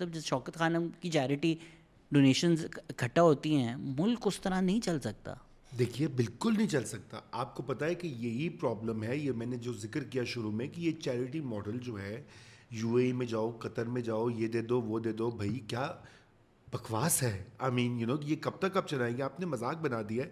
مطلب جس شوکت خانم کی چیریٹی ڈونیشنز اکٹھا ہوتی ہیں ملک اس طرح نہیں چل سکتا۔ دیکھیے بالکل نہیں چل سکتا۔ آپ کو پتا ہے کہ یہی پرابلم ہے یہ میں نے جو ذکر کیا شروع میں کہ یہ چیریٹی ماڈل جو ہے یو اے ای میں جاؤ قطر میں جاؤ یہ دے دو وہ دے دو بھائی کیا بکواس ہے۔ آئی مین یو نو یہ کب تک اب چلائیں گے؟ آپ نے مذاق بنا دیا ہے۔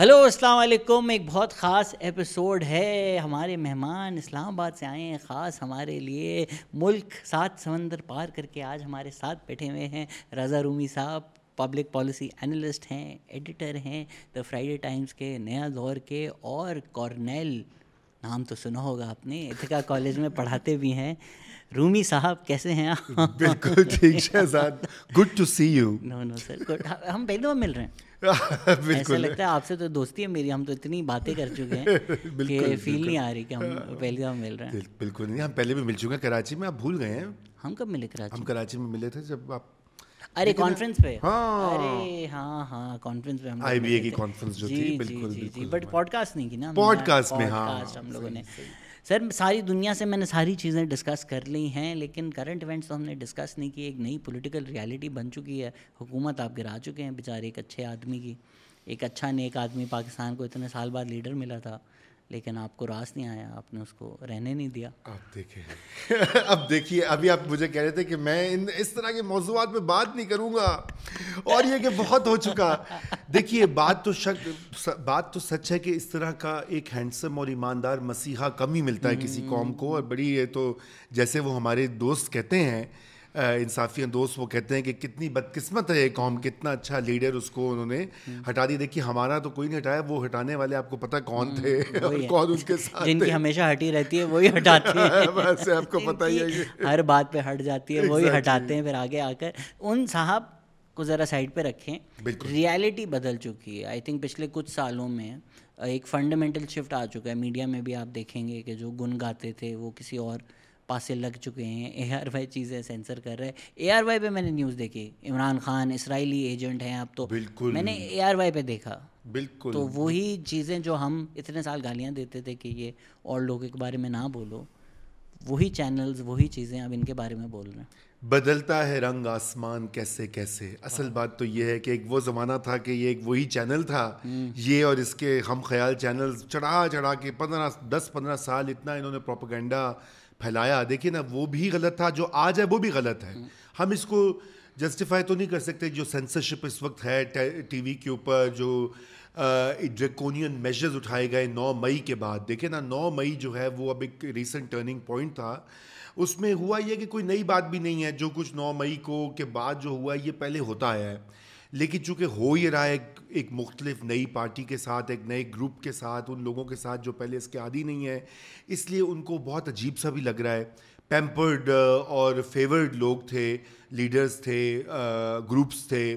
ہلو السلام علیکم۔ ایک بہت خاص ایپیسوڈ ہے۔ ہمارے مہمان اسلام آباد سے آئے ہیں خاص ہمارے لیے۔ ملک سات سمندر پار کر کے آج ہمارے ساتھ بیٹھے ہوئے ہیں۔ رضا رومی صاحب پبلک پالیسی انالسٹ ہیں ایڈیٹر ہیں۔ دا فرائیڈے ٹائمز کے نیا دور کے۔ اور کارنیل نام تو سنا ہوگا آپ نے اتھکا کالج میں پڑھاتے بھی ہیں۔ رومی صاحب کیسے ہیں آپ؟ بالکل ٹھیک Shahzad good to see you no no sir good ہم پہلے دفعہ مل رہے ہیں۔ ایسا لگتا ہے آپ سے تو دوستی ہے میری ہم تو اتنی باتیں کر چکے ہیں کہ فیل نہیں آ رہی کہ ہم پہلی دفعہ مل رہے ہیں۔ بالکل نہیں ہم پہلے بھی مل چکے ہیں کراچی میں آپ بھول گئے ہیں؟ ہم کب ملے کراچی؟ ہم کراچی میں ملے تھے جب آپ ارے کانفرنس پہ۔ ہاں۔ ارے ہاں ہاں کانفرنس پہ ہم آئی بی اے کی کانفرنس جو تھی جی بالکل جی جی۔ بٹ پوڈ کاسٹ نہیں کی نا پوڈ کاسٹ میں ہاں۔ ہم لوگوں نے۔ سر، ساری دنیا سے میں نے ساری چیزیں ڈسکس کر لی ہیں، لیکن کرنٹ ایونٹس تو ہم نے ڈسکس نہیں کی، ایک نئی پولیٹیکل ریالٹی بن چکی ہے۔ حکومت آپ گرا چکے ہیں بیچارے، ایک اچھے آدمی کی، ایک اچھا نیک آدمی پاکستان کو اتنے سال بعد لیڈر ملا تھا۔ لیکن آپ کو راس نہیں آیا، آپ نے اس کو رہنے نہیں دیا۔ اب دیکھیں۔ اب دیکھیے، ابھی آپ مجھے کہہ رہے تھے کہ میں ان اس طرح کے موضوعات میں بات نہیں کروں گا اور یہ کہ بہت ہو چکا۔ دیکھیے، بات تو شک بات تو سچ ہے کہ اس طرح کا ایک ہینڈسم اور ایماندار مسیحا کم ہی ملتا ہے کسی قوم کو۔ اور بڑی یہ تو جیسے وہ ہمارے دوست کہتے ہیں انصافی دوست وہ کہتے ہیں کہ کتنی بدقسمت ہے یہ قوم کتنا اچھا لیڈر اس کو انہوں نے ہٹا دی۔ دیکھیے ہمارا تو کوئی نہیں ہٹایا وہ ہٹانے والے آپ کو پتہ کون تھے کون اس کے ساتھ جن کی ہمیشہ ہٹی رہتی ہے وہی ہٹاتے ہیں۔ ویسے آپ کو پتہ ہی ہے ہر بات پہ ہٹ جاتی ہے وہی ہٹاتے ہیں۔ پھر آگے آ کر ان صاحب کو ذرا سائڈ پہ رکھیں۔ ریالٹی بدل چکی ہے۔ آئی تھنک پچھلے کچھ سالوں میں ایک فنڈامنٹل شفٹ آ چکا ہے۔ میڈیا میں بھی آپ دیکھیں گے کہ جو گن گاتے تھے وہ کسی اور پاسے لگ چکے ہیں۔ اے آر وائی چیزیں سینسر کر رہے اے آر وائی پہ میں نے نیوز دیکھی۔ عمران خان اسرائیلی ایجنٹ ہیں اب تو۔ بالکل۔ میں نے اے آر وائی پہ دیکھا۔ بالکل۔ تو وہی چیزیں جو ہم اتنے سال گالیاں دیتے تھے کہ یہ اور لوگوں کے بارے میں نہ بولو وہی چینلز وہی چیزیں اب ان کے بارے میں بول رہے ہیں۔ بدلتا ہے رنگ آسمان کیسے کیسے۔ اصل بات تو یہ ہے کہ ایک وہ زمانہ تھا کہ یہ ایک وہی چینل تھا۔ یہ اور اس کے ہم خیال چینل چڑھا چڑھا کے پندرہ دس پندرہ سال اتنا انہوں نے پروپیگنڈا پھیلایا۔ دیکھیے نا، وہ بھی غلط تھا، جو آج ہے وہ بھی غلط ہے۔ ہم اس کو جسٹیفائی تو نہیں کر سکتے جو سینسرشپ اس وقت ہے ٹی وی کے اوپر جو ڈریکونین میجرز اٹھائے گئے نو مئی کے بعد۔ دیکھیں نا، نو مئی جو ہے وہ اب ایک ریسنٹ ٹرننگ پوائنٹ تھا۔ اس میں ہوا یہ کہ کوئی نئی بات بھی نہیں ہے۔ جو کچھ نو مئی کو کے بعد جو ہوا یہ پہلے ہوتا آیا ہے۔ لیکن چونکہ ہو یہ رہا ہے ایک مختلف نئی پارٹی کے ساتھ، ایک نئے گروپ کے ساتھ، ان لوگوں کے ساتھ جو پہلے اس کے عادی نہیں ہے اس لیے ان کو بہت عجیب سا بھی لگ رہا ہے۔ پیمپرڈ اور فیورڈ لوگ تھے، لیڈرز تھے گروپس تھے۔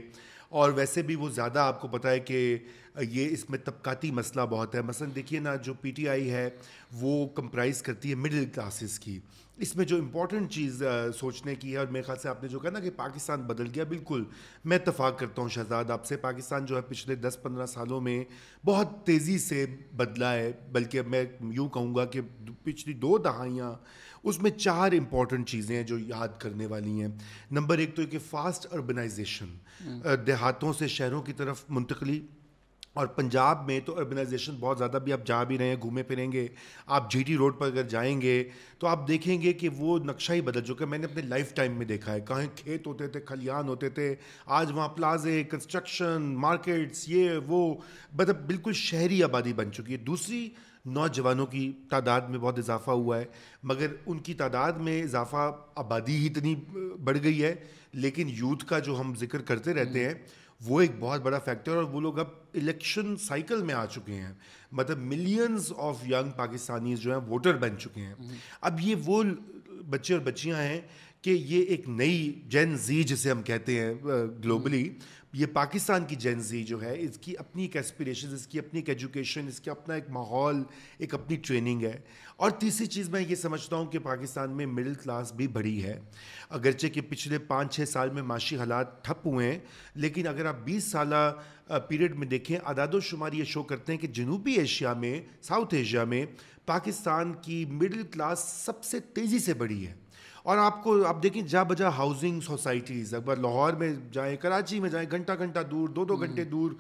اور ویسے بھی وہ زیادہ آپ کو پتہ ہے کہ یہ اس میں طبقاتی مسئلہ بہت ہے۔ مثلا دیکھیے نا جو پی ٹی آئی ہے وہ کمپرائز کرتی ہے مڈل کلاسز کی۔ اس میں جو امپورٹنٹ چیز سوچنے کی ہے اور میرے خیال سے آپ نے جو کہا نا کہ پاکستان بدل گیا بالکل میں اتفاق کرتا ہوں شہزاد آپ سے پاکستان جو ہے پچھلے دس پندرہ سالوں میں بہت تیزی سے بدلا ہے۔ بلکہ میں یوں کہوں گا کہ پچھلی دو دہائیاں اس میں چار امپورٹنٹ چیزیں ہیں جو یاد کرنے والی ہیں۔ نمبر ایک تو کہ فاسٹ اربنائزیشن دیہاتوں سے شہروں کی طرف منتقلی۔ اور پنجاب میں تو اربنائزیشن بہت زیادہ بھی آپ جا بھی رہے ہیں گھومے پھریں گے۔ آپ جی ٹی روڈ پر اگر جائیں گے تو آپ دیکھیں گے کہ وہ نقشہ ہی بدل چکا ہے میں نے اپنے لائف ٹائم میں دیکھا ہے۔ کہیں کھیت ہوتے تھے کھلیان ہوتے تھے آج وہاں پلازے کنسٹرکشن مارکیٹس یہ وہ مطلب بالکل شہری آبادی بن چکی ہے۔ دوسری نوجوانوں کی تعداد میں بہت اضافہ ہوا ہے مگر ان کی تعداد میں اضافہ آبادی ہی اتنی بڑھ گئی ہے۔ لیکن یوتھ کا جو ہم ذکر کرتے رہتے ہیں وہ ایک بہت بڑا فیکٹر اور وہ لوگ اب الیکشن سائیکل میں آ چکے ہیں۔ مطلب ملینز آف ینگ پاکستانیز جو ہیں ووٹر بن چکے ہیں۔ اب یہ وہ بچے اور بچیاں ہیں کہ یہ ایک نئی جین زی جسے ہم کہتے ہیں گلوبلی یہ پاکستان کی جین زی جو ہے، اس کی اپنی ایک ایسپریشن اس کی اپنی ایک ایجوکیشن اس کا اپنا ایک ماحول، ایک اپنی ٹریننگ ہے۔ اور تیسری چیز میں یہ سمجھتا ہوں کہ پاکستان میں مڈل کلاس بھی بڑی ہے۔ اگرچہ کہ پچھلے پانچ چھ سال میں معاشی حالات ٹھپ ہوئے ہیں، لیکن اگر آپ بیس سالہ پیریڈ میں دیکھیں، اعداد و شمار یہ شو کرتے ہیں کہ جنوبی ایشیا میں ساؤتھ ایشیا میں پاکستان کی مڈل کلاس سب سے تیزی سے بڑی ہے۔ اور آپ کو آپ دیکھیں جا بجا ہاؤسنگ سوسائٹیز اکبر لاہور میں جائیں کراچی میں جائیں گھنٹہ گھنٹہ دور دو دو گھنٹے دور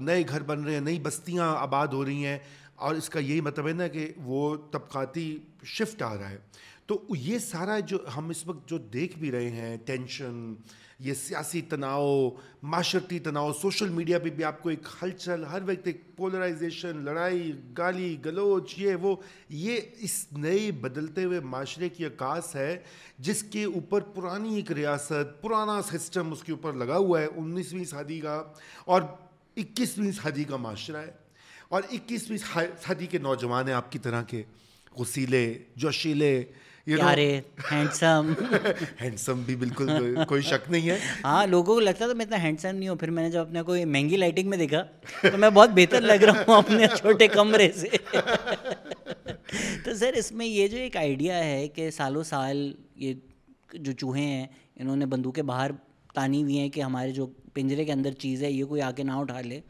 نئے گھر بن رہے ہیں نئی بستیاں آباد ہو رہی ہیں۔ اور اس کا یہی مطلب ہے نا کہ وہ طبقاتی شفٹ آ رہا ہے۔ تو یہ سارا جو ہم اس وقت جو دیکھ بھی رہے ہیں ٹینشن یہ سیاسی تناؤ، معاشرتی تناؤ سوشل میڈیا پہ بھی آپ کو ایک ہلچل، ہر وقت ایک پولرائزیشن لڑائی، گالی، گلوچ، یہ وہ، یہ اس نئے بدلتے ہوئے معاشرے کی عکاس ہے، جس کے اوپر پرانی ایک ریاست، پرانا سسٹم اس کے اوپر لگا ہوا ہے، انیسویں صدی کا اور اکیسویں صدی کا معاشرہ ہے۔ اور اکیسویں صدی کے نوجوان ہیں آپ کی طرح کے، غسیلے، جوشیلے ہینڈسم ہینڈسم بھی بالکل کوئی شک نہیں ہے ہاں لوگوں کو لگتا تھا میں اتنا ہینڈسم نہیں ہوں پھر میں نے جب اپنے کوئی مہنگی لائٹنگ میں دیکھا تو میں بہت بہتر لگ رہا ہوں اپنے چھوٹے کمرے سے تو سر اس میں یہ جو ایک آئیڈیا ہے کہ سالوں سال یہ جو چوہے ہیں انہوں نے بندوقیں باہر تانی ہوئی ہیں کہ ہمارے جو پنجرے کے اندر چیز ہے یہ کوئی آ کے نہ اٹھا لے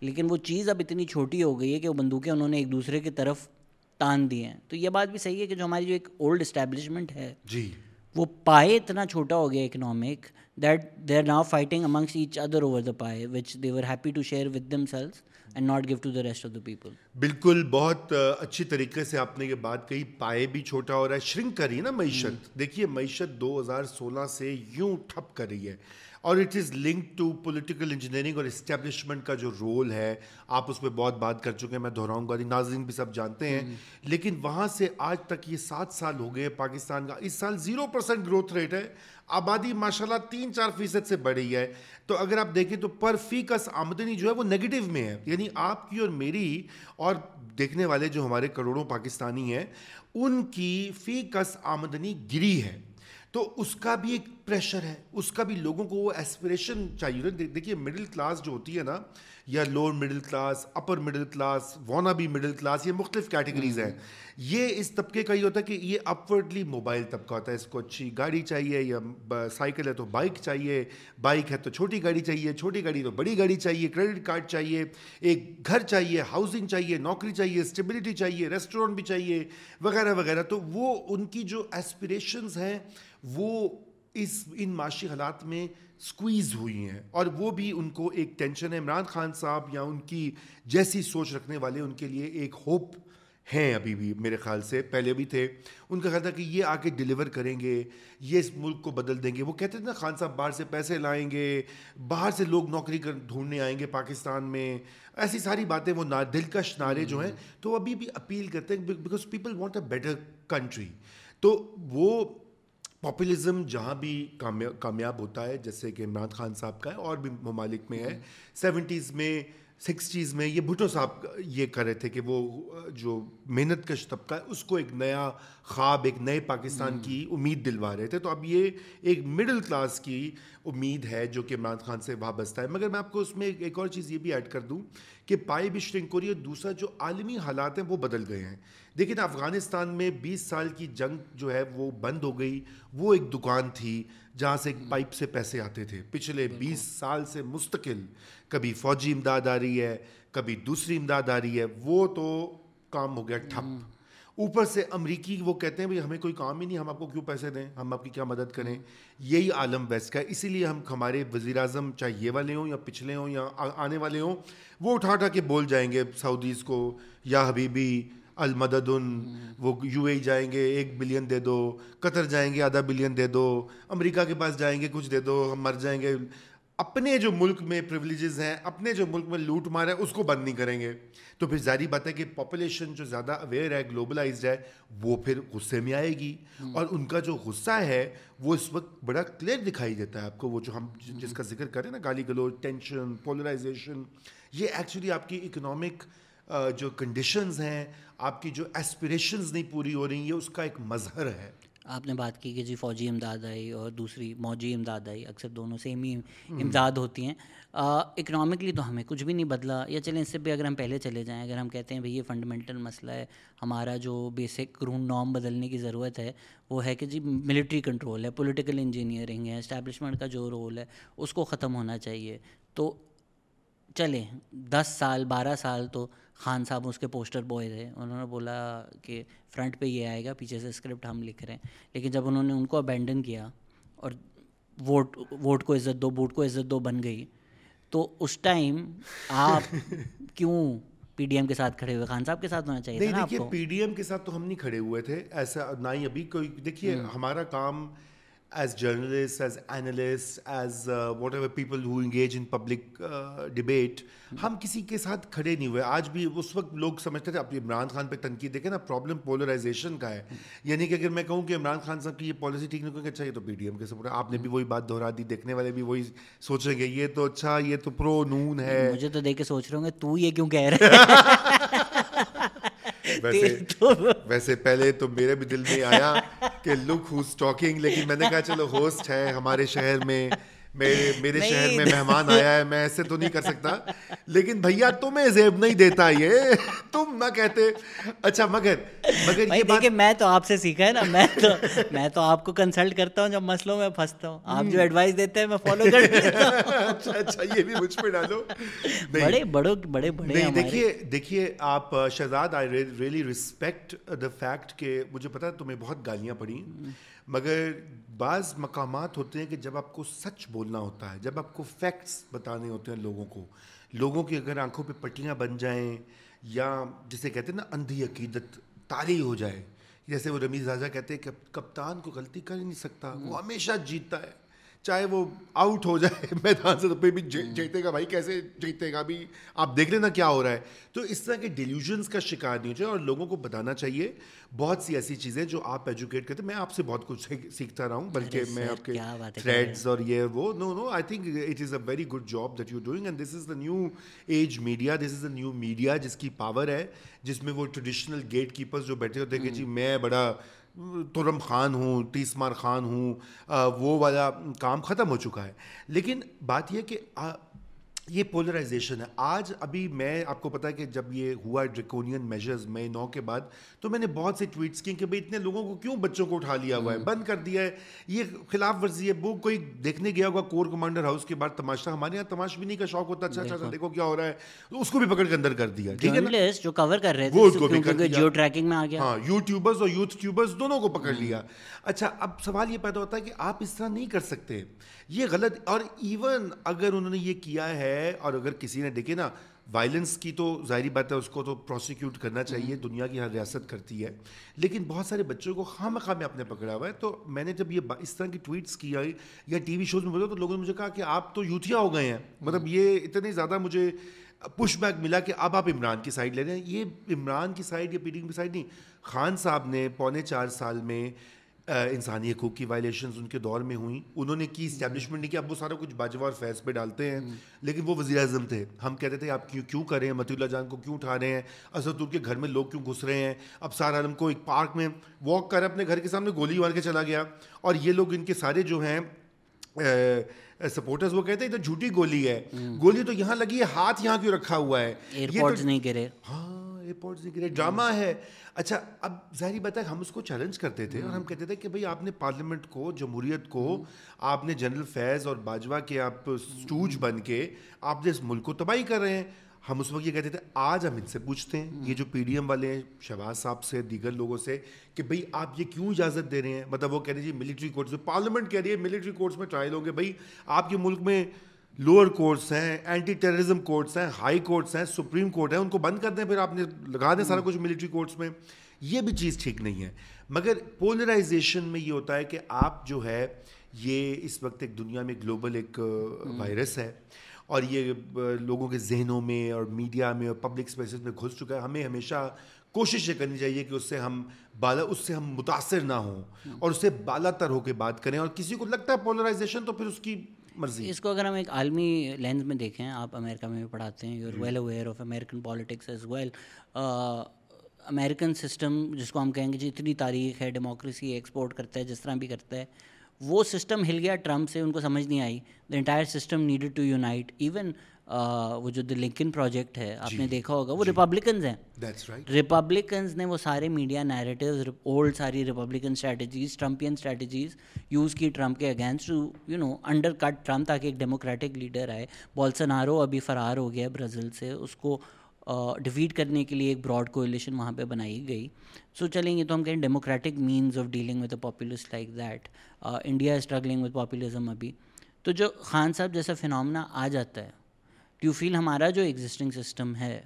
لیکن وہ چیز اب اتنی چھوٹی ہو گئی ہے کہ وہ بندوقیں انہوں نے ایک دوسرے کی طرف تان دیے ہیں۔ تو یہ بات بھی صحیح ہے کہ جو ہماری جو ایک اولڈ اسٹیبلشمنٹ ہے جی۔ وہ پائے اتنا چھوٹا ہو گیا economic that they are now fighting amongst each other over the pie which they were happy to share with themselves and not give to the rest of the people بالکل بہت اچھی طریقے سے آپ نے یہ بات کہی پائے بھی چھوٹا ہو رہا ہے شرنک کر رہی ہے نا معیشت۔ دیکھیے معیشت دو ہزار سولہ سے یوں ٹھپ کر رہی ہے۔ اور it is link to political engineering اور اسٹیبلشمنٹ کا جو رول ہے آپ اس پہ بہت بات کر چکے ہیں میں دہراؤں گا ناظرین بھی سب جانتے ہیں لیکن وہاں سے آج تک یہ سات سال ہو گئے پاکستان کا اس سال زیرو پرسینٹ گروتھ ریٹ ہے آبادی ماشاء اللہ تین چار فیصد سے بڑھی ہے تو اگر آپ دیکھیں تو پر فی کس آمدنی جو ہے وہ نگیٹو میں ہے یعنی آپ کی اور میری اور دیکھنے والے جو ہمارے کروڑوں پاکستانی ہیں ان کی فی کس آمدنی گری ہے تو اس کا بھی ایک پریشر ہے اس کا بھی لوگوں کو وہ ایسپریشن چاہیے۔ دیکھیے مڈل کلاس جو ہوتی ہے نا یا lower middle class upper middle class وانا بھی مڈل کلاس یہ مختلف کیٹیگریز ہیں۔ یہ اس طبقے کا یہ ہوتا ہے کہ یہ اپورڈلی موبائل طبقہ ہوتا ہے۔ اس کو اچھی گاڑی چاہیے یا سائیکل ہے تو بائک چاہیے۔ بائک ہے تو چھوٹی گاڑی چاہیے چھوٹی گاڑی تو بڑی گاڑی چاہیے۔ کریڈٹ کارڈ چاہیے۔ ایک گھر چاہیے ہاؤسنگ چاہیے نوکری چاہیے اسٹیبلٹی چاہیے ریسٹورینٹ بھی چاہیے وغیرہ وغیرہ۔ تو وہ ان کی جو ایسپریشنز ہیں وہ اس ان معاشی حالات میں سکویز ہوئی ہیں اور وہ بھی ان کو ایک ٹینشن ہے۔ عمران خان صاحب یا ان کی جیسی سوچ رکھنے والے ان کے لیے ایک ہوپ ہیں ابھی بھی میرے خیال سے۔ پہلے بھی تھے۔ ان کا خیال تھا کہ یہ آ کے ڈلیور کریں گے یہ اس ملک کو بدل دیں گے۔ وہ کہتے تھے نا خان صاحب باہر سے پیسے لائیں گے باہر سے لوگ نوکری کر ڈھونڈنے آئیں گے پاکستان میں۔ ایسی ساری باتیں وہ دلکش نعرے جو ہیں تو ابھی بھی اپیل کرتے ہیں because people want a better country تو وہ پاپولزم جہاں بھی کامیاب ہوتا ہے جیسے کہ عمران خان صاحب کا ہے اور بھی ممالک میں ہے۔ سیونٹیز میں سکسٹیز میں یہ بھٹو صاحب یہ کر رہے تھے کہ وہ جو محنت کش طبقہ ہے اس کو ایک نیا خواب ایک نئے پاکستان کی امید دلوا رہے تھے۔ تو اب یہ ایک مڈل کلاس کی امید ہے جو کہ عمران خان سے وابستہ ہے۔ مگر میں آپ کو اس میں ایک اور چیز یہ بھی ایڈ کر دوں کہ پائی بھی شرنک ہو رہی ہے دوسرا جو عالمی حالات ہیں وہ بدل گئے ہیں۔ دیکھیں افغانستان میں بیس سال کی جنگ جو ہے وہ بند ہو گئی۔ وہ ایک دکان تھی جہاں سے ایک پائپ سے پیسے آتے تھے۔ پچھلے بیس سال سے مستقل کبھی فوجی امداد آ رہی ہے کبھی دوسری امداد آ رہی ہے۔ وہ تو کام ہو گیا ٹھپ۔ اوپر سے امریکی وہ کہتے ہیں بھائی ہمیں کوئی کام ہی نہیں ہم آپ کو کیوں پیسے دیں؟ ہم آپ کی کیا مدد کریں؟ یہی عالم ویسٹ کا ہے۔ اسی لیے ہم ہمارے وزیر اعظم چاہے یہ والے ہوں یا پچھلے ہوں یا آنے والے ہوں وہ اٹھا اٹھا کے بول جائیں گے سعودیز کو یا حبیبی المدد وہ یو اے جائیں گے، ایک بلین دے دو، قطر جائیں گے، آدھا بلین دے دو، امریکہ کے پاس جائیں گے، کچھ دے دو، ہم مر جائیں گے۔ اپنے جو ملک میں پریولیجز ہیں، اپنے جو ملک میں لوٹ مار ہے، اس کو بند نہیں کریں گے۔ تو پھر ظاہری بات ہے کہ پاپولیشن جو زیادہ اویئر ہے گلوبلائزڈ ہے، وہ پھر غصے میں آئے گی۔ اور ان کا جو غصہ ہے، وہ اس وقت بڑا کلیئر دکھائی دیتا ہے آپ کو۔ وہ جو ہم جس کا ذکر کریں نا، گالی گلو ٹینشن پولرائزیشن یہ ایکچولی آپ کی اکنامک جو کنڈیشنز ہیں آپ کی جو ایسپریشنز نہیں پوری ہو رہی یہ اس کا ایک مظہر ہے۔ آپ نے بات کی کہ جی فوجی امداد آئی اور دوسری موجی امداد آئی اکثر دونوں سیم ہی امداد ہوتی ہیں۔ اکنامکلی تو ہمیں کچھ بھی نہیں بدلا یا چلیں اس سے بھی اگر ہم پہلے چلے جائیں اگر ہم کہتے ہیں بھائی یہ فنڈامنٹل مسئلہ ہے ہمارا جو بیسک رون نام بدلنے کی ضرورت ہے وہ ہے کہ جی ملٹری کنٹرول ہے پولیٹیکل انجینئرنگ ہے اسٹیبلشمنٹ کا جو رول ہے اس کو ختم ہونا چاہیے۔ تو چلیں دس سال بارہ سال تو خان صاحب اس کے پوسٹر بوائے تھے انہوں نے بولا کہ فرنٹ پہ یہ آئے گا پیچھے سے اسکرپٹ ہم لکھ رہے ہیں۔ لیکن جب انہوں نے ان کو ابینڈن کیا اور ووٹ ووٹ کو عزت دو بوٹ کو عزت دو بن گئی تو اس ٹائم آپ کیوں پی ڈی ایم کے ساتھ کھڑے ہوئے؟ خان صاحب کے ساتھ ہونا چاہیے نہیں دیکھیے پی ڈی ایم کے ساتھ تو ہم نہیں کھڑے ہوئے تھے ایسا نہ ہی ابھی کوئی دیکھیے ہمارا کام as journalist as analyst as whatever people who engage in public debate ہم کسی کے ساتھ کھڑے نہیں ہوئے۔ آج بھی اس وقت لوگ سمجھتے تھے اب عمران خان پہ تنقید دیکھیں نا پرابلم پولرائزیشن کا ہے۔ یعنی کہ اگر میں کہوں کہ عمران خان صاحب کی یہ پالیسی ٹھیک نہیں کریں اچھا یہ تو پی ڈی ایم کے سپورٹ آپ نے بھی وہی بات دہرا دی دیکھنے والے بھی وہی سوچیں گے یہ تو اچھا یہ تو پرو نون ہے۔ مجھے تو دیکھ کے سوچ رہے ہوں گے تو یہ کیوں کہہ رہے ویسے ویسے پہلے تو میرے بھی دل میں آیا کہ لک ہوز ٹاکنگ لیکن میں نے کہا چلو ہوسٹ ہے ہمارے شہر میں۔ میرے میرے شہر میں مہمان آیا ہے میں ایسے تو نہیں کر سکتا۔ لیکن بھیا تمہیں زیب نہیں دیتا یہ۔ تم نہ کہتے۔ اچھا مگر مگر یہ بات میں تو آپ سے سیکھا ہے نا۔ میں تو میں تو آپ کو کنسلٹ کرتا ہوں جب مسئلوں میں پھنستا ہوں۔ آپ جو ایڈوائس دیتے ہیں میں فالو کر ہوں۔ اچھا اچھا یہ بھی مجھ پہ ڈالو۔ بڑے بڑوں بڑے بڑے نہیں دیکھیے دیکھیے آپ Shahzad I really respect the fact کہ مجھے پتا تمہیں بہت گالیاں پڑیں مگر بعض مقامات ہوتے ہیں کہ جب آپ کو سچ بولنا ہوتا ہے، جب آپ کو فیکٹس بتانے ہوتے ہیں لوگوں کو، لوگوں کی اگر آنکھوں پہ پٹیاں بن جائیں یا جسے کہتے ہیں نا اندھی عقیدت تاری ہو جائے، جیسے وہ رمیز راجا کہتے ہیں کہ کپتان کو غلطی کر ہی نہیں سکتا، وہ ہمیشہ جیتتا ہے۔ چاہے وہ آؤٹ ہو جائے میدان سے تو پھر بھی جیتے گا بھائی کیسے جیتے گا بھی آپ دیکھ لینا کیا ہو رہا ہے۔ تو اس طرح کے ڈیلیوژنس کا شکار نہیں ہو چاہیے اور لوگوں کو بتانا چاہیے بہت سی ایسی چیزیں جو آپ ایجوکیٹ کرتے میں آپ سے بہت کچھ سیکھتا رہا ہوں بلکہ میں آپ کے تھریڈز اور یہ وہ no no I think it is a very good job that you doing and this is the new age media this is the new media جس کی پاور ہے جس میں وہ ٹریڈیشنل گیٹ کیپرز جو بیٹھے ہوتے ہیں کہ جی میں بڑا ترم خان ہوں، تیسمار خان ہوں وہ والا کام ختم ہو چکا ہے۔ لیکن بات یہ کہ یہ پولرائزیشن ہے. آج ابھی میں آپ کو پتا ہے کہ جب یہ ہوا ڈریکونین میجرز مئی نو کے بعد تو میں نے بہت سے ٹویٹس کیے کہ بھائی اتنے لوگوں کو کیوں بچوں کو اٹھا لیا ہوا ہے؟ بند کر دیا ہے۔ یہ خلاف ورزی ہے۔ وہ کوئی دیکھنے گیا ہوگا کور کمانڈر ہاؤس کے بعد تماشا۔ ہمارے یہاں تماش بینی کا شوق ہوتا۔ اچھا اچھا دیکھو۔ کیا ہو رہا ہے۔ اس کو بھی پکڑ کے اندر کر دیا۔ ٹھیک ہے جو کور کر رہے تھے جیو ٹریکنگ میں آ گیا۔ ہاں یوٹیوبرز اور یوتھ ٹیوبرز دونوں کو پکڑ لیا۔ اچھا اب سوال یہ پیدا ہوتا ہے کہ آپ اس طرح نہیں کر سکتے۔ یہ غلط اور ایون اگر انہوں نے یہ کیا ہے اور اگر کسی نے دیکھے نا وائلنس کی تو ظاہری بات ہے، اس کو تو پروسیکیوٹ کرنا چاہیے، دنیا کی ہر ریاست کرتی ہے۔ لیکن بہت سارے بچوں کو خواہ مخواہ میں آپ نے پکڑا ہوا ہے۔ تو میں نے جب یہ اس طرح کی ٹویٹس کیا یا ٹی وی شوز میں بولا تو لوگوں نے مجھے کہا کہ آپ تو یوتھیا ہو گئے ہیں۔ مطلب یہ اتنے زیادہ مجھے پش بیک ملا کہ اب آپ عمران کی سائڈ لے رہے ہیں۔ یہ عمران کی سائڈ یا پی ڈی کی سائڈ نہیں، خان صاحب نے پونے چار سال میں انسانی حقوق کی وائلیشنز ان کے دور میں ہوئیں۔ انہوں نے کی اسٹیبلشمنٹ نہیں کیا اب وہ سارا کچھ باجوار فیض پہ ڈالتے ہیں۔ لیکن وہ وزیر اعظم تھے۔ ہم کہتے تھے آپ کیوں کیوں کر رہے ہیں؟ متی اللہ جان کو کیوں اٹھا رہے ہیں؟ اسد کے گھر میں لوگ کیوں گھس رہے ہیں؟ اب سارا عالم کو ایک پارک میں واک کر اپنے گھر کے سامنے گولی مار کے چلا گیا۔ اور یہ لوگ ان کے سارے جو ہیں سپورٹرز وہ کہتے ہیں تو جھوٹی گولی ہے۔ گولی تو یہاں لگی ہے ہاتھ یہاں کیوں رکھا ہوا ہے؟ نہیں گرے۔ ہاں۔ ایئرپورٹس نہیں گرے ڈرامہ ہے۔ اچھا اب ظاہری بات ہے ہم اس کو چیلنج کرتے تھے اور ہم کہتے تھے کہ بھائی آپ نے پارلیمنٹ کو جمہوریت کو آپ نے جنرل فیض اور باجوہ کے آپ سٹوج بن کے آپ نے اس ملک کو تباہی کر رہے ہیں۔ ہم اس وقت یہ کہتے تھے آج ہم ان سے پوچھتے ہیں۔ یہ جو پی ڈی ایم والے ہیں شہباز صاحب سے دیگر لوگوں سے کہ بھائی آپ یہ کیوں اجازت دے رہے ہیں؟ مطلب وہ کہہ رہے ہیں جی ملٹری کورٹس میں پارلیمنٹ کہہ رہی ہے ملٹری کورٹس میں ٹرائل ہوں گے۔ بھائی آپ کے ملک میں لوور کورٹس ہیں اینٹی ٹیررزم کورٹس ہیں، ہائی کورٹس ہیں، سپریم کورٹ ہیں، ان کو بند کر دیں پھر آپ نے لگا دیں سارا کچھ ملٹری کورٹس میں۔ یہ بھی چیز ٹھیک نہیں ہے۔ مگر پولرائزیشن میں یہ ہوتا ہے کہ آپ جو ہے، یہ اس وقت ایک دنیا میں گلوبل ایک وائرس ہے۔ اور یہ لوگوں کے ذہنوں میں اور میڈیا میں اور پبلک اسپیسز میں گھس چکا ہے۔ ہمیں ہمیشہ کوشش یہ کرنی چاہیے کہ اس سے ہم بالا، اس سے ہم متاثر نہ ہوں۔ اور اس سے بالا تر ہو کے بات کریں۔ اور کسی کو لگتا ہے پولرائزیشن تو پھر اس کی مرضی اس کو اگر ہم ایک عالمی لینز میں دیکھیں آپ امریکہ میں بھی پڑھاتے ہیں you are well aware of American politics as well American system جس کو ہم کہیں گے جی اتنی تاریخ ہے ڈیموکریسی ایکسپورٹ کرتا ہے جس طرح بھی کرتا ہے وہ سسٹم ہل گیا۔ ٹرمپ سے ان کو سمجھ نہیں آئی۔ The entire system needed to unite even وہ جو دا لنکن پروجیکٹ ہے آپ نے دیکھا ہوگا وہ ریپبلکنز ہیں۔ ریپبلکنز نے وہ سارے میڈیا نیریٹیوز اولڈ ساری Republican strategies Trumpian strategies use کی ٹرمپ کے against you know undercut Trump تاکہ ایک ڈیموکریٹک لیڈر آئے۔ بولسنارو ابھی فرار ہو گیا برازیل سے۔ اس کو ڈیفیٹ کرنے کے لیے ایک براڈ کولیشن وہاں پہ بنائی گئی۔ سو چلیں گے تو ہم کہیں Democratic means of dealing with a populist like that India struggling with populism ابھی۔ تو جو خان صاحب جیسا فنامنا آ جاتا ہے ڈو یو فیل ہمارا جو ایگزسٹنگ سسٹم ہے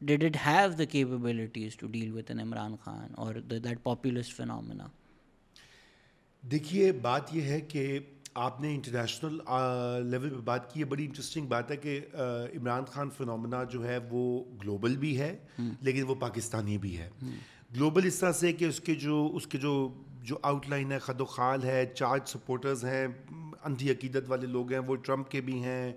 did it have the capabilities to deal with an Imran Khan اور دیٹ پاپولسٹ فنامنا دیکھیے بات یہ ہے کہ آپ نے انٹرنیشنل لیول پہ بات کی ہے بڑی انٹرسٹنگ بات ہے کہ عمران خان فنومنا جو ہے وہ گلوبل بھی ہے لیکن وہ پاکستانی بھی ہے۔ گلوبل اس طرح سے کہ اس کے جو اس کے جو جو آؤٹ لائن ہے خد و خال ہے چارج سپورٹرز ہیں اندھی عقیدت والے لوگ ہیں وہ ٹرمپ کے بھی ہیں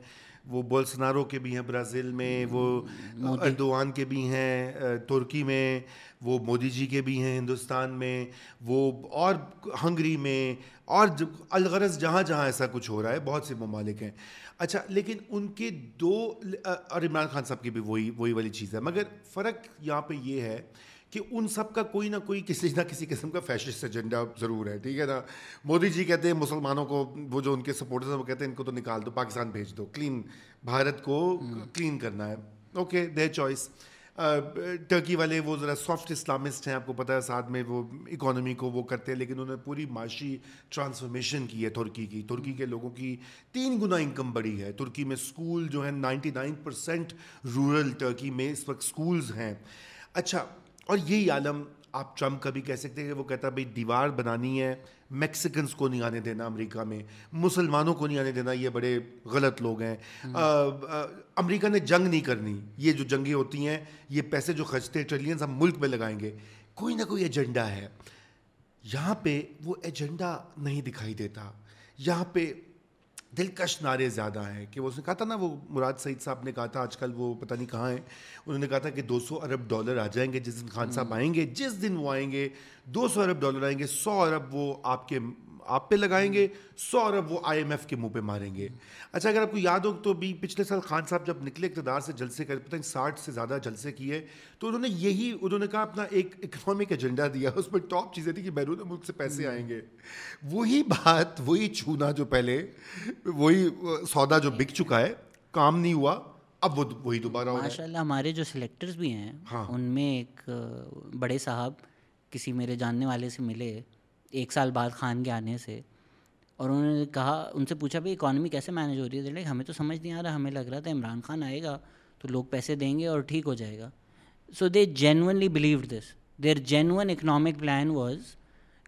وہ بولسنارو کے بھی ہیں برازیل میں وہ اردوان کے بھی ہیں ترکی میں وہ مودی جی کے بھی ہیں ہندوستان میں وہ اور ہنگری میں اور الغرض جہاں جہاں ایسا کچھ ہو رہا ہے بہت سے ممالک ہیں۔ اچھا لیکن ان کے دو اور عمران خان صاحب کی بھی وہی وہی والی چیز ہے۔ مگر فرق یہاں پہ یہ ہے کہ ان سب کا کوئی نہ کوئی کسی نہ کسی قسم کا فیشسٹ ایجنڈا ضرور ہے، ٹھیک ہے نا؟ مودی جی کہتے ہیں مسلمانوں کو وہ جو ان کے سپورٹرز ہیں وہ کہتے ہیں ان کو تو نکال دو، پاکستان بھیج دو کلین بھارت کو کلین کرنا ہے۔ اوکے دے چوائس ٹرکی والے وہ ذرا سافٹ اسلامسٹ ہیں، آپ کو پتہ ہے ساتھ میں وہ اکانومی کو وہ کرتے ہیں، لیکن انہوں نے پوری معاشی ٹرانسفارمیشن کی ہے ترکی کی۔ ترکی کے لوگوں کی تین گنا انکم بڑی ہے۔ ترکی میں اسکول جو ہیں، ninety nine percent rural Turkey میں اس وقت اسکولز ہیں۔ اچھا اور یہی عالم آپ ٹرمپ کا بھی کہہ سکتے ہیں کہ وہ کہتا ہے بھائی دیوار بنانی ہے میکسیکنس کو نہیں آنے دینا امریکہ میں مسلمانوں کو نہیں آنے دینا یہ بڑے غلط لوگ ہیں۔ امریکہ نے جنگ نہیں کرنی یہ جو جنگیں ہوتی ہیں یہ پیسے جو خرچتے ہیں ٹریلینس ہم ملک میں لگائیں گے کوئی نہ کوئی ایجنڈا ہے۔ یہاں پہ وہ ایجنڈا نہیں دکھائی دیتا۔ یہاں پہ دلکش نعرے زیادہ ہیں کہ وہ اس نے کہا تھا نا وہ مراد سعید صاحب نے کہا تھا آج کل وہ پتہ نہیں کہاں ہیں۔ انہوں نے کہا تھا کہ دو سو ارب ڈالر آ جائیں گے جس دن خان صاحب آئیں گے جس دن وہ آئیں گے دو سو ارب ڈالر آئیں گے سو ارب وہ آپ کے آپ پہ لگائیں گے سو ارب وہ آئی ایم ایف کے منہ پہ ماریں گے۔ اچھا اگر آپ کو یاد ہو تو بھی پچھلے سال خان صاحب جب نکلے اقتدار سے جلسے کر پتہ نہیں ساٹھ سے زیادہ جلسے کیے تو انہوں نے یہی انہوں نے کہا اپنا ایک اکنامک ایجنڈا دیا اس میں ٹاپ چیزیں تھی کہ بیرون ملک سے پیسے آئیں گے۔ وہی بات وہی چھونا جو پہلے وہی سودا جو بک چکا ہے کام نہیں ہوا اب وہ وہی دوبارہ ماشاء اللہ ہمارے جو سلیکٹرز بھی ہیں ہاں۔ ان میں ایک بڑے صاحب کسی میرے جاننے والے سے ملے ایک سال بعد خان کے آنے سے، اور انہوں نے کہا، ان سے پوچھا، بھائی اکانومی کیسے مینیج ہو رہی ہے؟ ہمیں تو سمجھ نہیں آ رہا، ہمیں لگ رہا تھا عمران خان آئے گا تو لوگ پیسے دیں گے اور ٹھیک ہو جائے گا۔ So they genuinely believe this their genuine economic plan was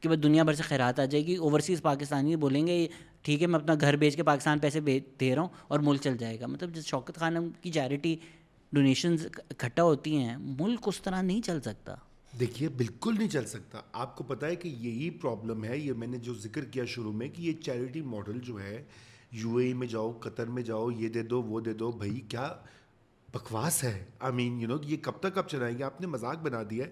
کہ بس دنیا بھر سے خیرات آ جائے گی اوورسیز پاکستانی بولیں گے، ٹھیک ہے، میں اپنا گھر بیچ کے پاکستان پیسے دے رہا ہوں اور ملک چل جائے گا۔ مطلب جس شوکت خانم کی چیریٹی ڈونیشنز اکٹھا ہوتی ہیں، ملک اس طرح نہیں چل سکتا۔ دیکھیے، بالکل نہیں چل سکتا۔ آپ کو پتا ہے کہ یہی پرابلم ہے، یہ میں نے جو ذکر کیا شروع میں کہ یہ چیریٹی ماڈل جو ہے یو اے میں جاؤ، قطر میں جاؤ، یہ دے دو، وہ دے دو، بھائی کیا بکواس ہے؟ آئی مین یو نو یہ کب تک آپ چلائیں گے؟ آپ نے مذاق بنا دیا ہے۔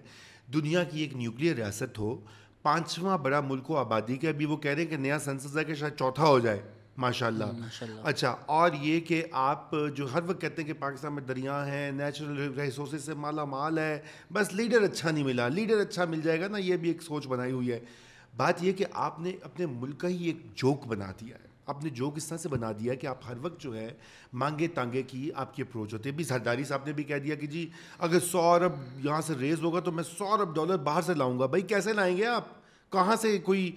دنیا کی ایک نیوکلیر ریاست ہو، پانچواں بڑا ملک و آبادی کا ابھی وہ کہہ رہے ہیں کہ نیا سنسز ہے کہ شاید چوتھا ہو جائے۔ ماشاء اللہ اچھا اور یہ کہ آپ جو ہر وقت کہتے ہیں کہ پاکستان میں دریا ہیں نیچرل ریسورسز سے مالا مال ہے بس لیڈر اچھا نہیں ملا۔ لیڈر اچھا مل جائے گا نا یہ بھی ایک سوچ بنائی ہوئی ہے۔ بات یہ کہ آپ نے اپنے ملک کا ہی ایک جوک بنا دیا ہے۔ آپ نے جوک اس طرح سے بنا دیا کہ آپ ہر وقت جو ہے مانگے تانگے کی آپ کی اپروچ ہوتے بھی سرداری صاحب نے بھی کہہ دیا کہ جی اگر سو ارب یہاں سے ریز ہوگا تو میں سو ارب ڈالر باہر سے لاؤں گا۔ بھائی کیسے لائیں گے آپ؟ کہاں سے کوئی